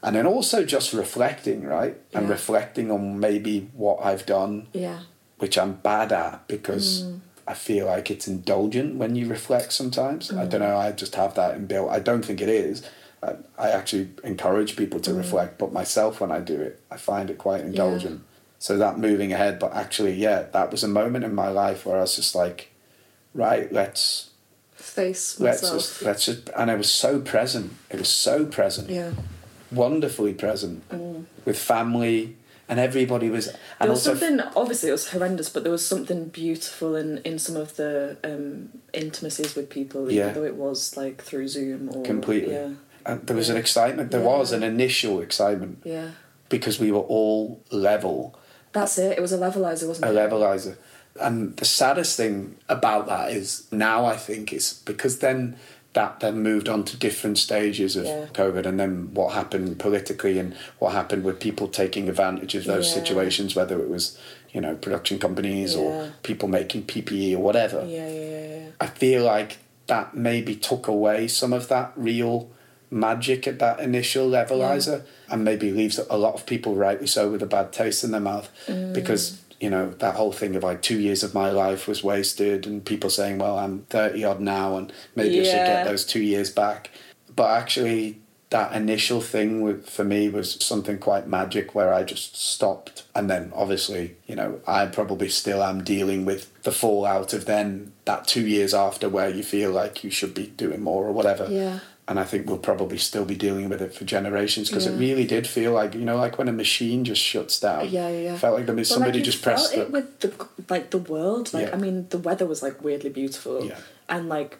and then also just reflecting right and reflecting on maybe what i've done Yeah. which I'm bad at because Mm. I feel like it's indulgent when you reflect sometimes. Mm. I don't know, I just have that inbuilt. I don't think it is. I, I actually encourage people Mm. to reflect, but myself, when I do it, I find it quite indulgent. So that moving ahead, but actually, yeah, that was a moment in my life where I was just like, right, let's Face let's myself. just let's just, and it was so present. It was so present yeah. wonderfully present with family and everybody was. There was something obviously it was horrendous, but there was something beautiful in in some of the um, intimacies with people, Yeah. even though it was like through Zoom or Completely. Yeah, and there was an excitement. There was an initial excitement yeah. because we were all level, That's it. It was a levelizer, wasn't a it? A levelizer. And the saddest thing about that is now I think it's because then that then moved on to different stages of Yeah. COVID and then what happened politically and what happened with people taking advantage of those Yeah. situations, whether it was, you know, production companies Yeah. or people making PPE or whatever. Yeah, yeah, yeah, yeah. I feel like that maybe took away some of that real magic at that initial levelizer and maybe leaves a lot of people rightly so with a bad taste in their mouth Mm. because you know that whole thing of like two years of my life was wasted and people saying well i'm 30 odd now and maybe i should get those two years back but actually that initial thing with, for me was something quite magic where I just stopped. And then obviously, you know, I probably still am dealing with the fallout of then that two years after where you feel like you should be doing more or whatever. Yeah. And I think we'll probably still be dealing with it for generations because it really did feel like, you know, like when a machine just shuts down. Yeah, yeah, yeah. Felt like there was somebody like, just pressed it the. with the like the world. Like Yeah. I mean, the weather was like weirdly beautiful. Yeah. And like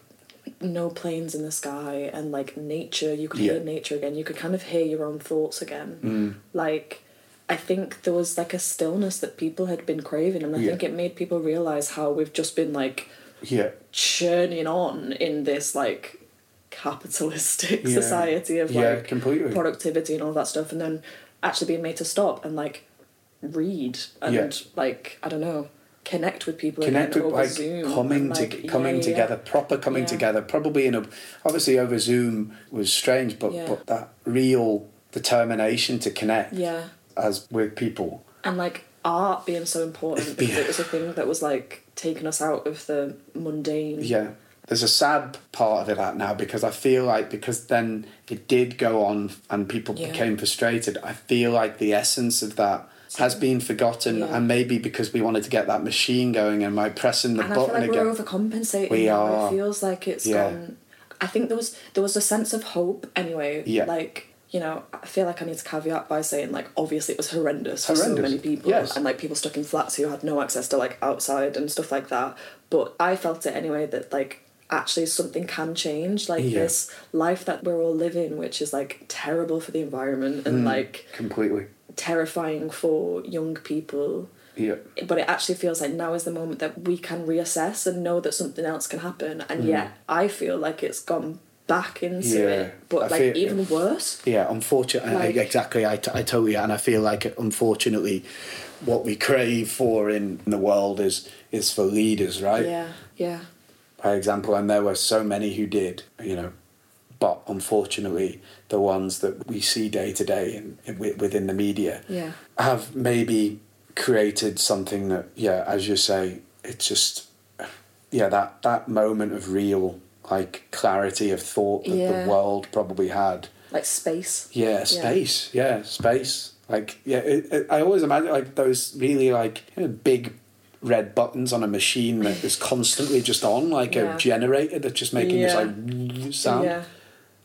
no planes in the sky and like nature. You could Yeah. hear nature again. You could kind of hear your own thoughts again. Mm. Like I think there was like a stillness that people had been craving, and I Yeah. think it made people realize how we've just been like Yeah. churning on in this like capitalistic Yeah. society of Yeah, like completely. productivity and all that stuff and then actually being made to stop and like read and Yeah. like I don't know connect with people connect with like Zoom coming like, to coming yeah, yeah, together proper coming Yeah. together probably in a obviously over zoom was strange but Yeah. but that real determination to connect yeah as with people and like art being so important because Yeah. it was a thing that was like taking us out of the mundane yeah there's a sad part of it out now because I feel like because then it did go on and people Yeah. became frustrated I feel like the essence of that has been forgotten Yeah. and maybe because we wanted to get that machine going and by pressing the and I feel button like again we're overcompensating. We are. It feels like it's Yeah. gone. I think there was there was a sense of hope anyway. Yeah. Like you know, I feel like I need to caveat by saying like obviously it was horrendous, for so many people Yes. and like people stuck in flats who had no access to like outside and stuff like that. But I felt it anyway that like actually something can change like Yeah. this life that we're all living which is like terrible for the environment and Mm. like completely terrifying for young people yeah but it actually feels like now is the moment that we can reassess and know that something else can happen and yet i feel like it's gone back into Mm. Yeah, it but I like feel- even worse Yeah, unfortunately, Like- exactly. I, t- I totally, and I feel like unfortunately, what we crave for in the world is is for leaders, right? yeah yeah By example, and there were so many who did, you know, but unfortunately, the ones that we see day to day in, in within the media yeah have maybe created something that, yeah, as you say, it's just, yeah, that that moment of real like clarity of thought that Yeah. the world probably had. like space Yeah, space. Yeah, space. Like, yeah, it, it, I always imagine like those really like you know, big red buttons on a machine that is constantly just on, like Yeah. a generator that's just making Yeah. this like sound. yeah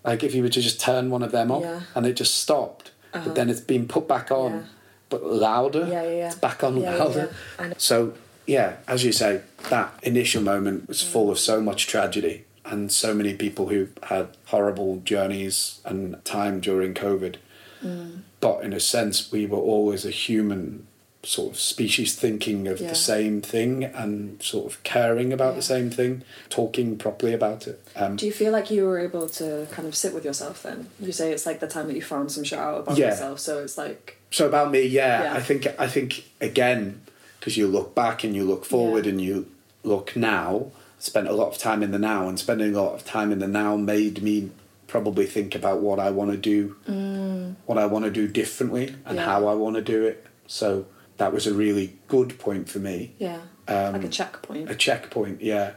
Like if you were to just turn one of them off and it just stopped, Uh-huh. but then it's been put back on, but louder. Yeah, yeah, yeah. It's back on louder. So yeah, as you say, that initial moment was full of so much tragedy and so many people who had horrible journeys and time during COVID. Mm. But in a sense, we were always a human sort of species thinking of Yeah. the same thing and sort of caring about the same thing, talking properly about it. Um, do you feel like you were able to kind of sit with yourself then you say it's like the time that you found some shit out about Yeah. yourself so it's like So about me, yeah, Yeah. I think I think again because you look back and you look forward Yeah. and you look now. Spent a lot of time in the now, and spending a lot of time in the now made me probably think about what I want to do, what I want to do differently, and Mm. Yeah. how I want to do it. So that was a really good point for me. yeah Um, like a checkpoint a checkpoint, yeah.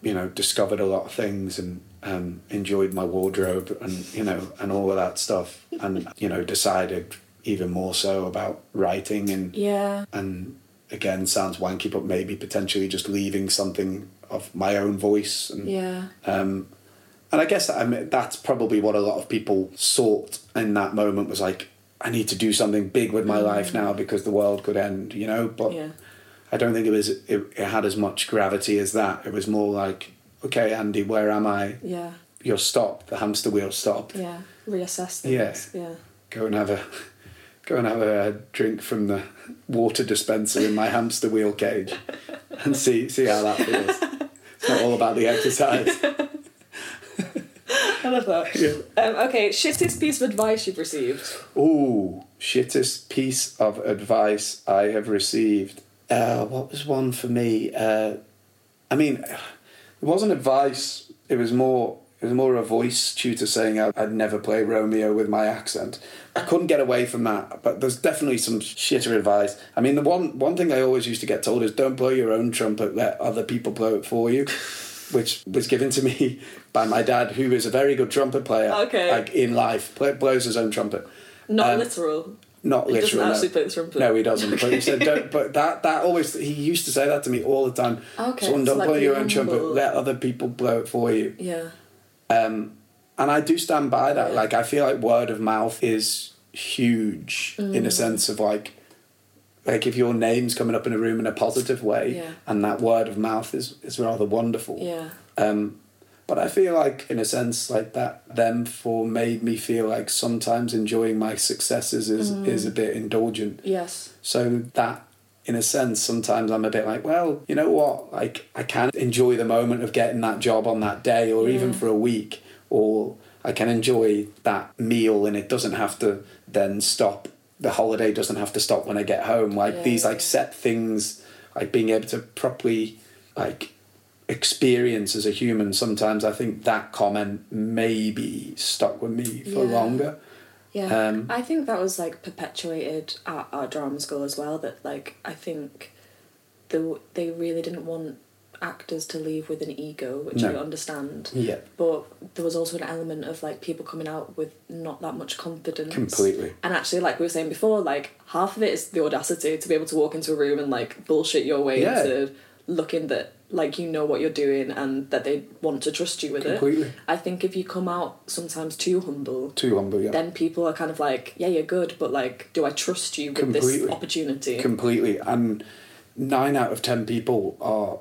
You know, discovered a lot of things and um, enjoyed my wardrobe and you know and all of that stuff, and you know decided even more so about writing and yeah and again sounds wanky, but maybe potentially just leaving something of my own voice and yeah um, and I guess I mean, that's probably what a lot of people sought in that moment was like I need to do something big with my mm. life now because the world could end, you know. But Yeah. I don't think it was it, it had as much gravity as that. It was more like, okay, Andy, where am I? Yeah. You're stopped. The hamster wheel stopped. Yeah. Reassess Yeah. things. Yeah. Go and have a go and have a drink from the water dispenser in my hamster wheel cage, and see see how that feels. It's not all about the exercise. I love that. Yeah. Um, okay, shittest piece of advice you've received. Ooh, shittest piece of advice I have received. Uh, what was one for me? Uh, I mean, it wasn't advice. It was more. It was more a voice tutor saying I'd, I'd never play Romeo with my accent. I couldn't get away from that, but there's definitely some shitter advice. I mean, the one one thing I always used to get told is don't blow your own trumpet, let other people blow it for you, which was given to me by my dad, who is a very good trumpet player. Okay. Like in life, play, blows his own trumpet. Not Um, literal. Not He doesn't literal. no. actually play the trumpet. No, he doesn't. But he said, "Don't." But that that always he used to say that to me all the time. Okay, Someone so don't like blow your own trumpet. Let other people blow it for you. Yeah. Um, and I do stand by that. Yeah. Like I feel like word of mouth is huge in Mm. a sense of like. Like if your name's coming up in a room in a positive way, Yeah. and that word of mouth is, is rather wonderful. Yeah. Um, but I feel like, in a sense, like that, them for made me feel like sometimes enjoying my successes is Mm. is a bit indulgent. Yes. So that, in a sense, sometimes I'm a bit like, well, you know what? Like I can enjoy the moment of getting that job on that day, or even for a week, or I can enjoy that meal, and it doesn't have to then stop. The holiday doesn't have to stop when I get home. Like Yeah, these, like set things, like being able to properly, like experience as a human. Sometimes I think that comment maybe stuck with me for Yeah. longer. Yeah. Um, I think that was like perpetuated at our drama school as well. That like I think the they really didn't want actors to leave with an ego, which I understand. Yeah. But there was also an element of like people coming out with not that much confidence. Completely. And actually, like we were saying before, like half of it is the audacity to be able to walk into a room and like bullshit your way Yeah. into looking that like you know what you're doing and that they want to trust you with Completely. it. I think if you come out sometimes too humble, Too humble, yeah. then people are kind of like, yeah, you're good, but like, do I trust you with this opportunity? completely and nine out of ten people are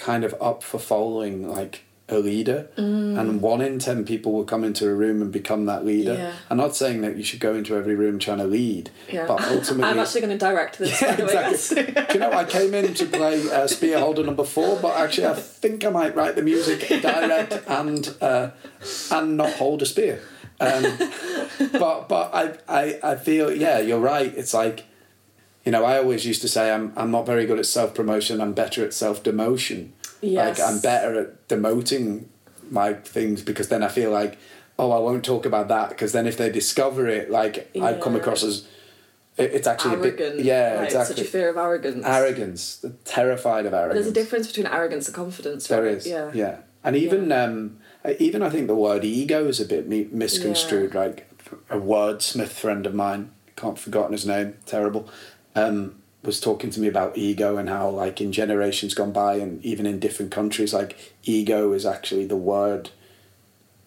kind of up for following like a leader and one in ten people will come into a room and become that leader Yeah. i'm not saying that you should go into every room trying to lead yeah. but ultimately I'm actually going to direct this. Yeah, by the way, exactly. Do you know, I came in to play uh, Spear Holder number four, but actually, I think I might write the music, direct, and uh, and not hold a spear. Um, but but I, I I feel yeah, you're right. It's like, you know, I always used to say I'm I'm not very good at self promotion. I'm better at self demotion. Yes. Like I'm better at demoting my things because then I feel like, oh, I won't talk about that because then if they discover it, like I come across as it- it's actually a Arrogant. bit yeah like, exactly Such a fear of arrogance. arrogance terrified of arrogance There's a difference between arrogance and confidence. there right? is Yeah. yeah and even um even i think the word ego is a bit mi- misconstrued like a wordsmith friend of mine can't forgotten his name terrible um was talking to me about ego and how like in generations gone by and even in different countries like ego is actually the word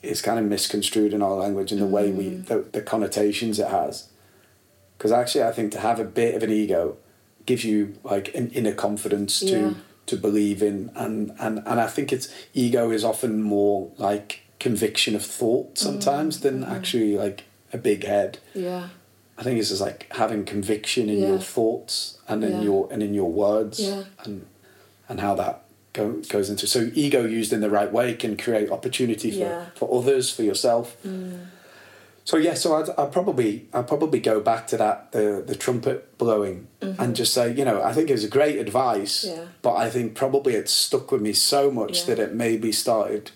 is kind of misconstrued in our language and the way we Mm. the, the connotations it has because actually i think to have a bit of an ego gives you like an inner confidence to Yeah. to believe in and, and and i think it's ego is often more like conviction of thought sometimes than actually like a big head Yeah. I think it's just like having conviction in Yeah. your thoughts and in Yeah. your and in your words Yeah. and and how that go, goes into so ego used in the right way can create opportunity for, for others for yourself so yeah, so I'd, I'd probably I'd probably go back to that the the trumpet blowing and just say you know I think it was a great advice, Mm-hmm. Yeah. but I think probably it stuck with me so much that it maybe started.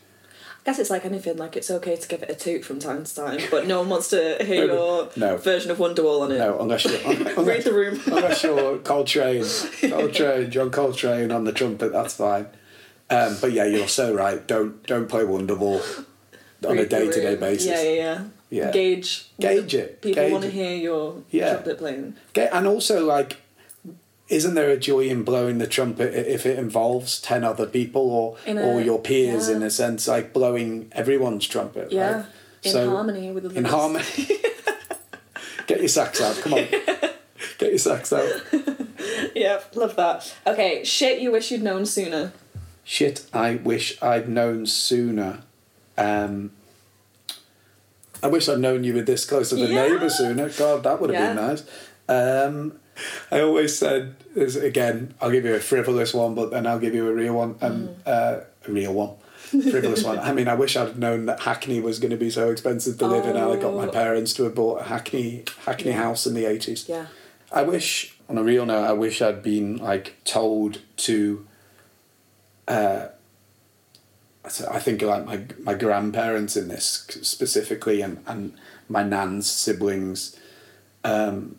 Guess it's like anything, like it's okay to give it a toot from time to time, but no one wants to hear your no. version of Wonderwall on it. No, unless you're Read unless, the room. unless you're Coltrane, Coltrane, John Coltrane on the trumpet, that's fine. Um, but yeah, you're so right. Don't don't play Wonderwall on Read a day to day basis. Yeah, yeah, yeah. Yeah. Gauge. Gauge it, People gauge want to hear your Yeah. trumpet playing. And also like isn't there a joy in blowing the trumpet if it involves 10 other people or a- or your peers yeah. in a sense like blowing everyone's trumpet Yeah. right? In So- harmony with the in harmony Get your sax out. Come on. Get your sax out. Yep, love that. Okay, shit you wish you'd known sooner. Shit, I wish I'd known sooner. Um, I wish I'd known you were this close to the Yeah. neighbour sooner. God, that would have been nice. Um, I always said, is again, I'll give you a frivolous one, but then I'll give you a real one, and Mm. uh, a real one. frivolous one. I mean, I wish I'd known that Hackney was going to be so expensive to live in. I got my Oh. parents to have bought a Hackney Hackney Yeah. house in the eighties. Yeah. I wish, on a real note, I wish I'd been like told to. Uh, I think like my my grandparents in this specifically, and and my nan's siblings. Um,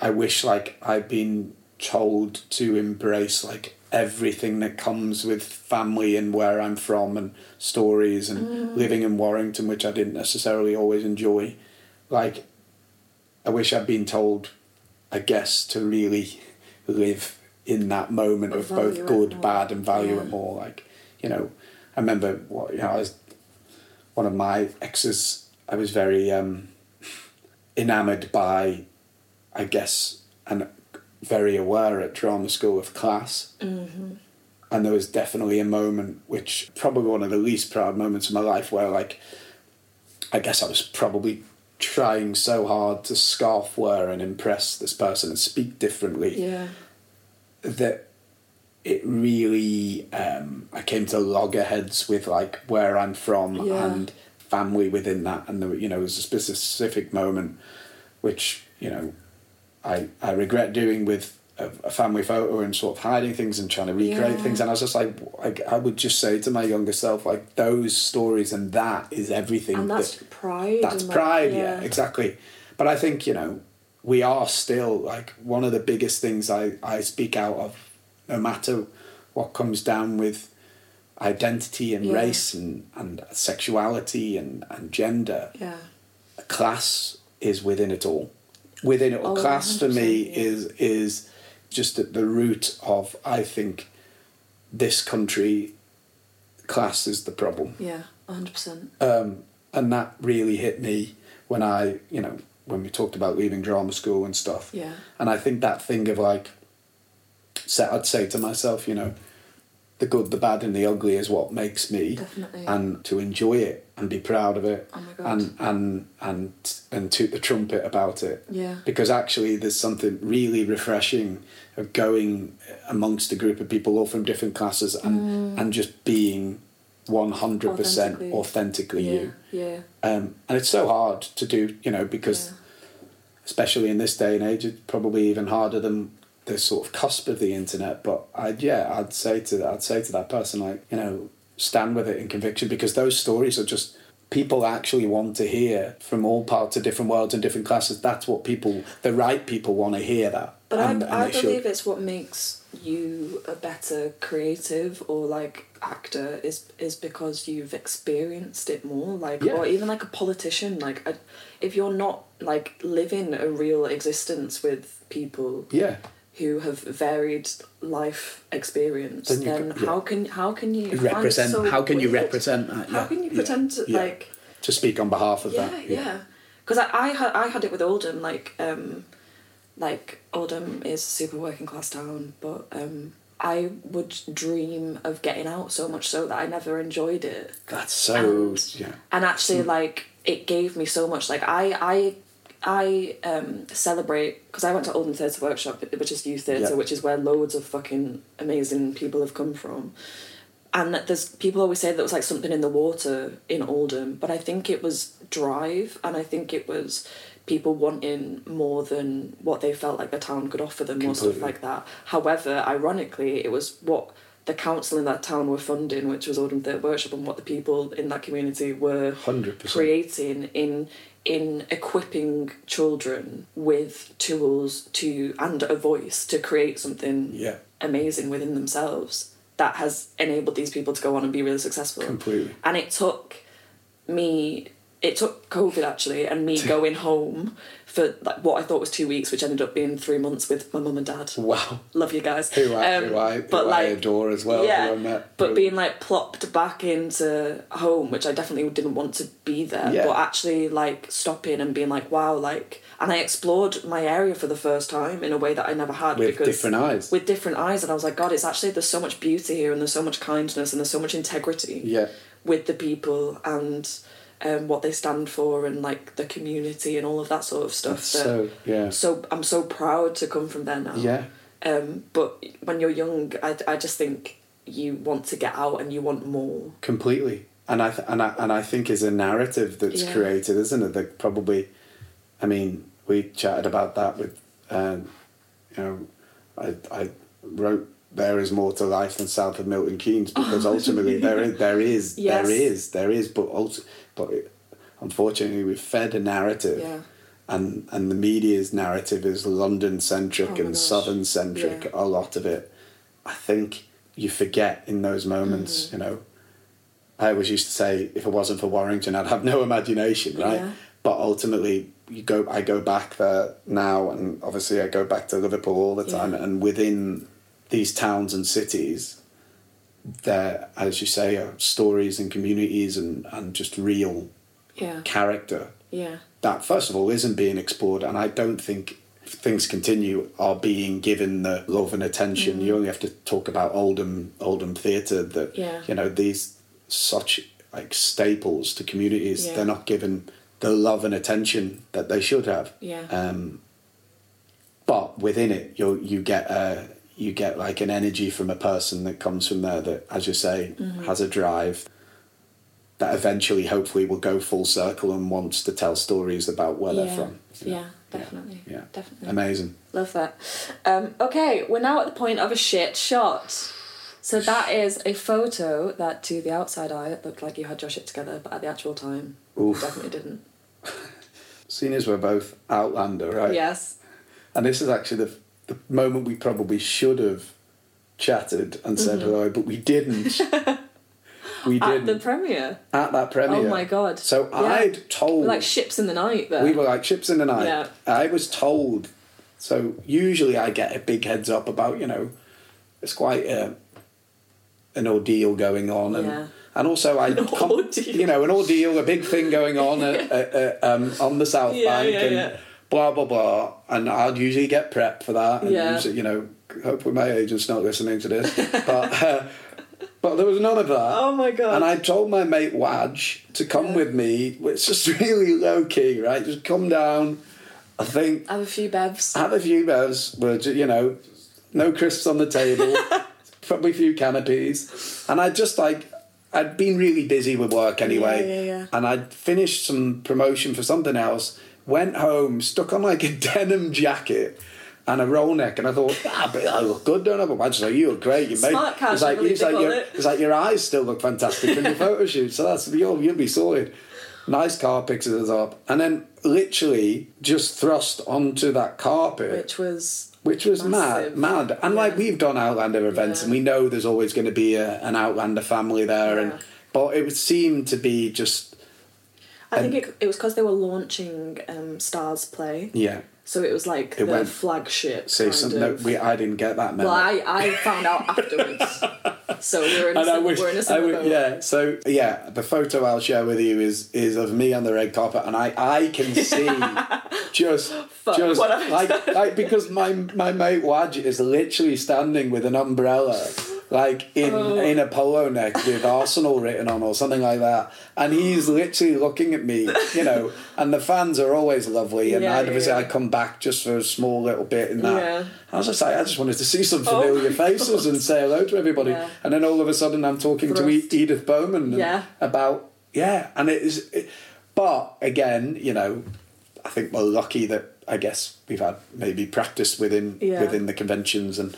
I wish like I'd been told to embrace like everything that comes with family and where I'm from and stories and living in Warrington, which I didn't necessarily always enjoy. Like, I wish I'd been told, I guess, to really live in that moment of Value both good, bad, and value Yeah. it more. Like, you know, I remember what you know. I was one of my exes. I was very um, enamored by, I guess, and very aware at drama school of class. Mm-hmm. And there was definitely a moment, which probably one of the least proud moments of my life, where like, I guess I was probably trying so hard to scarf wear and impress this person and speak differently Yeah. that it really um, I came to loggerheads with like where I'm from Yeah. and family within that and there, you know it was a specific moment which you know I I regret doing with a, a family photo and sort of hiding things and trying to recreate Yeah. things and I was just like I, I would just say to my younger self like those stories and that is everything And that's that, pride. that's and, like, pride yeah. exactly but i think you know we are still like one of the biggest things i i speak out of no matter what comes down with identity and Yeah. race and and sexuality and and gender Yeah. class is within it all within it Oh, class for me yeah. is is just at the root of i think this country class is the problem Yeah. hundred percent. um, and that really hit me when I, you know, when we talked about leaving drama school and stuff. Yeah. And I think that thing of like, I'd say to myself, you know, the good, the bad, and the ugly is what makes me, Definitely. and to enjoy it and be proud of it, Oh my God. and and and and toot the trumpet about it. Yeah. Because actually, there's something really refreshing of going amongst a group of people all from different classes and and just being one hundred percent Authentically. authentically Yeah. you. Yeah. Um, and it's so hard to do, you know, because Yeah. especially in this day and age, it's probably even harder than the sort of cusp of the internet. But I'd yeah, I'd say to I'd say to that person like you know stand with it in conviction because those stories are just people actually want to hear from all parts of different worlds and different classes. That's what people, the right people, want to hear that. But And- I, and I should. believe it's what makes you a better creative or like actor is is because you've experienced it more like Yeah. or even like a politician like I, if you're not like living a real existence with people Yeah, who have varied life experience Then then, you can- yeah. how can how can you represent. so how can you weird? represent that? how can you yeah, pretend to yeah. like to speak on behalf of yeah, that? yeah. Because I, I had I had it with Oldham, like um, like Oldham is a super working class town, but um, I would dream of getting out so much so that I never enjoyed it. That's so And- yeah. And actually, Hmm. like it gave me so much. Like I I. I um, celebrate because I went to Oldham Theatre Workshop, which is youth theatre, Yeah. which is where loads of fucking amazing people have come from and that there's people always say that it was like something in the water in Oldham, but I think it was drive, and I think it was people wanting more than what they felt like the town could offer them, or stuff like that. However, ironically, it was what the council in that town were funding, which was Oldham Theatre Workshop, and what the people in that community were 100%. creating in in equipping children with tools to and a voice to create something Yeah. amazing within themselves that has enabled these people to go on and be really successful. Completely. And it took me it took COVID actually and me going home for like what I thought was two weeks, which ended up being three months with my mum and dad. Wow. Love you guys. Who I, Um, who I, but who I like, adore as well. yeah, met but being like plopped back into home, which I definitely didn't want to be there, Yeah. but actually like stopping and being like, wow, like, and I explored my area for the first time in a way that I never had with because different eyes. with different eyes, and I was like, God, it's actually there's so much beauty here, and there's so much kindness, and there's so much integrity yeah. with the people and um, what they stand for, and like the community and all of that sort of stuff. that- So yeah. so I'm so proud to come from there now. Yeah. Um, but when you're young, I, I just think you want to get out and you want more. completely and i th- and i and i think is a narrative that's Yeah. created isn't it that probably i mean we chatted about that with um you know i i wrote there is more to life than south of milton keynes because ultimately there is there is Oh. Yes. there is there is but also but it, unfortunately we've fed a narrative Yeah. and and the media's narrative is london centric Oh and southern centric Yeah. a lot of it i think you forget in those moments Mm-hmm. you know I always used to say if it wasn't for Warrington, I'd have no imagination, right? Yeah. But ultimately, you go. I go back there now, and obviously, I go back to Liverpool all the time. Yeah. And within these towns and cities, there, as you say, are stories and communities and and just real Yeah. character Yeah. that first of all isn't being explored, and I don't think things continue are being given the love and attention. You only have to talk about Oldham Oldham Theatre that Mm. Yeah. you know these such like staples to communities. Yeah. They're not given the love and attention that they should have. Yeah. Um, but within it, you you get a you get like an energy from a person that comes from there that, as you say, Mm-hmm. has a drive that eventually, hopefully, will go full circle and wants to tell stories about where yeah. they're from. know? Yeah, definitely. Yeah. Definitely. Amazing. Love that. Um, okay, we're now at the point of a shit shot. So that is a photo that, to the outside eye, it looked like you had your shit together, but at the actual time, Oof. definitely didn't. Seeing as we're both Outlander, right? Yes. And this is actually the, the moment we probably should have chatted and said hello, but we didn't. we Mm-hmm. At the premiere. At that premiere. Oh my God. So Yeah. I'd told. Like ships in the night there. We were like ships in the night. Yeah. I was told. So usually I get a big heads up about you know, it's quite a, an ordeal going on, and Yeah. and also I com- you know an ordeal, a big thing going on at, at, at, um, on the South Bank, yeah, and yeah. Blah blah blah, and I'd usually get prepped for that, and Yeah. usually, you know, hopefully my agent's not listening to this, but. Uh, but there was none of that. Oh my God. And I told my mate Wadge to come with me. It's just really low key, right? Just come down. I think Have a few bevs. have a few bevs, but you know, no crisps on the table, probably a few canopies, and I just like I'd been really busy with work anyway, Yeah, yeah, yeah. and I'd finished some promotion for something else. Went home, stuck on like a denim jacket. And a roll neck, and I thought, ah, but I look good, don't I? But Wadge's like, you look great, you made. Smart It's like, it's like, your, it. it's like your eyes still look fantastic in your photo shoot, so that's you'll you'll be sorted. Nice car pictures up, and then literally just thrust onto that carpet, Which was. which was massive. mad, mad. And like we've done Outlander events, Yeah. and we know there's always going to be a, an Outlander family there, and but it would seem to be just I think it, it was because they were launching um, StarzPlay. yeah. So it was like It the went- flagship. See, kind some, no, we I didn't get that memo. Well, I, I found out afterwards. so we're in a, And I wish, we're in a I similar yeah. So yeah, the photo I'll share with you is is of me on the red carpet, and I I can see just just what like like because my my mate Wadge is literally standing with an umbrella. Like in Oh. in a polo neck with Arsenal written on or something like that, and he's literally looking at me, you know. And the fans are always lovely, and Yeah, I'd yeah. I'd come back just for a small little bit in that. Yeah. I was just like, I just wanted to see some Oh familiar my faces and say hello to everybody. Yeah. And then all of a sudden, I'm talking to Thrust. E- Edith Bowman Yeah. about yeah, and it is. It, but again, you know, I think we're lucky that I guess we've had maybe practice within Yeah. within the conventions and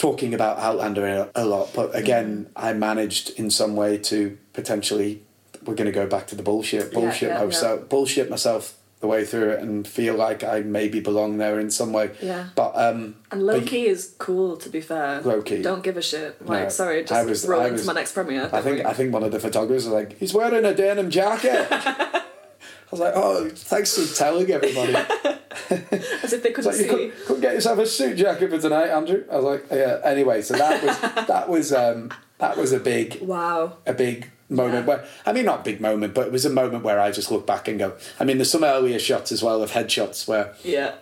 talking about Outlander a, lot. But again, Mm-hmm. I managed in some way to potentially. We're going to go back to the bullshit, bullshit yeah, yeah. So bullshit myself the way through it and feel like I maybe belong there in some way. Yeah. But um, And low key is cool, to be fair. Low key. Don't give a shit. Like, No, sorry, just I was- roll I into my next premiere. I think I think one of the photographers was like, he's wearing a denim jacket. I was like, oh, thanks for telling everybody. As if they couldn't like, you see. couldn't, couldn't get yourself a suit jacket for tonight, Andrew. I was like, yeah. Anyway, so that was that was um, that was a big Wow. a big moment Yeah. where I mean not big moment, but it was a moment where I just look back and go. I mean, there's some earlier shots as well of headshots where Yeah.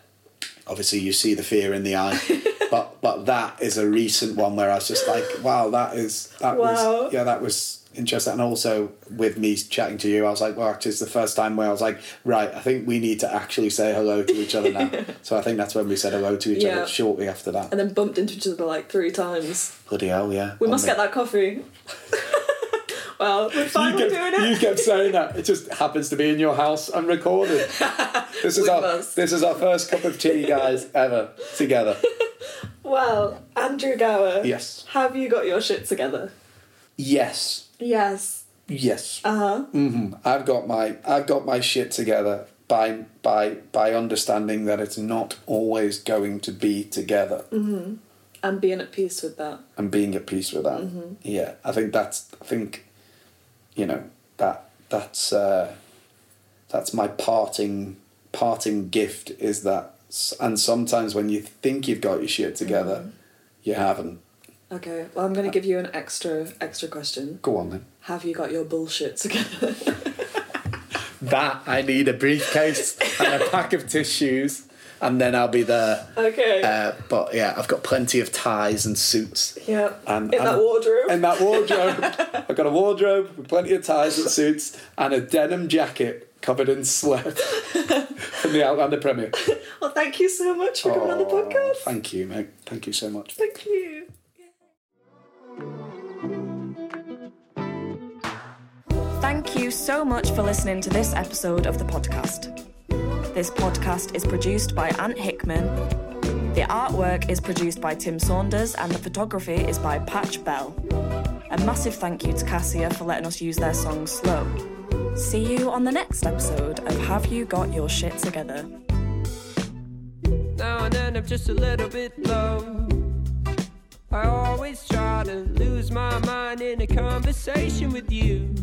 obviously you see the fear in the eye, but but that is a recent one where I was just like, wow, that is that Wow. was yeah, that was interesting. And also with me chatting to you, I was like, well, actually, it's the first time where I was like, right, I think we need to actually say hello to each other now. so I think that's when we said hello to each Yeah. other shortly after that. And then bumped into each other like three times. Bloody hell, yeah. We must get that coffee. well, we're You finally kept, doing it. you kept saying that. It just happens to be in your house and recorded. This is our must. this is our first cup of tea, guys, ever together. Well, Andrew Gower. Yes. Have you got your shit together? Yes. Yes. Yes. Uh huh. hmm I've got my I've got my shit together by by by understanding that it's not always going to be together And being at peace with that. and being at peace with that. Yeah, I think that's I think you know that that's uh, that's my parting parting gift is that and sometimes when you think you've got your shit together you haven't. Okay. Well, I'm going to give you an extra extra question. Go on then. Have you got your bullshit together? That I need a briefcase and a pack of tissues and then I'll be there. okay. Uh, but yeah, I've got plenty of ties and suits. yeah. And, In that wardrobe. In that wardrobe. I've got a wardrobe with plenty of ties and suits and a denim jacket covered in sweat from the Outlander premiere. well, thank you so much for coming on the Oh, podcast. Thank you, mate. Thank you so much. Thank you. Thank you so much for listening to this episode of the podcast. This podcast is produced by Ant Hickman. The artwork is produced by Tim Saunders and the photography is by Patch Bell. A massive thank you to Cassia for letting us use their song Slow. See you on the next episode of Have You Got Your Shit Together? Now and then I'm just a little bit low. I always try to lose my mind in a conversation with you.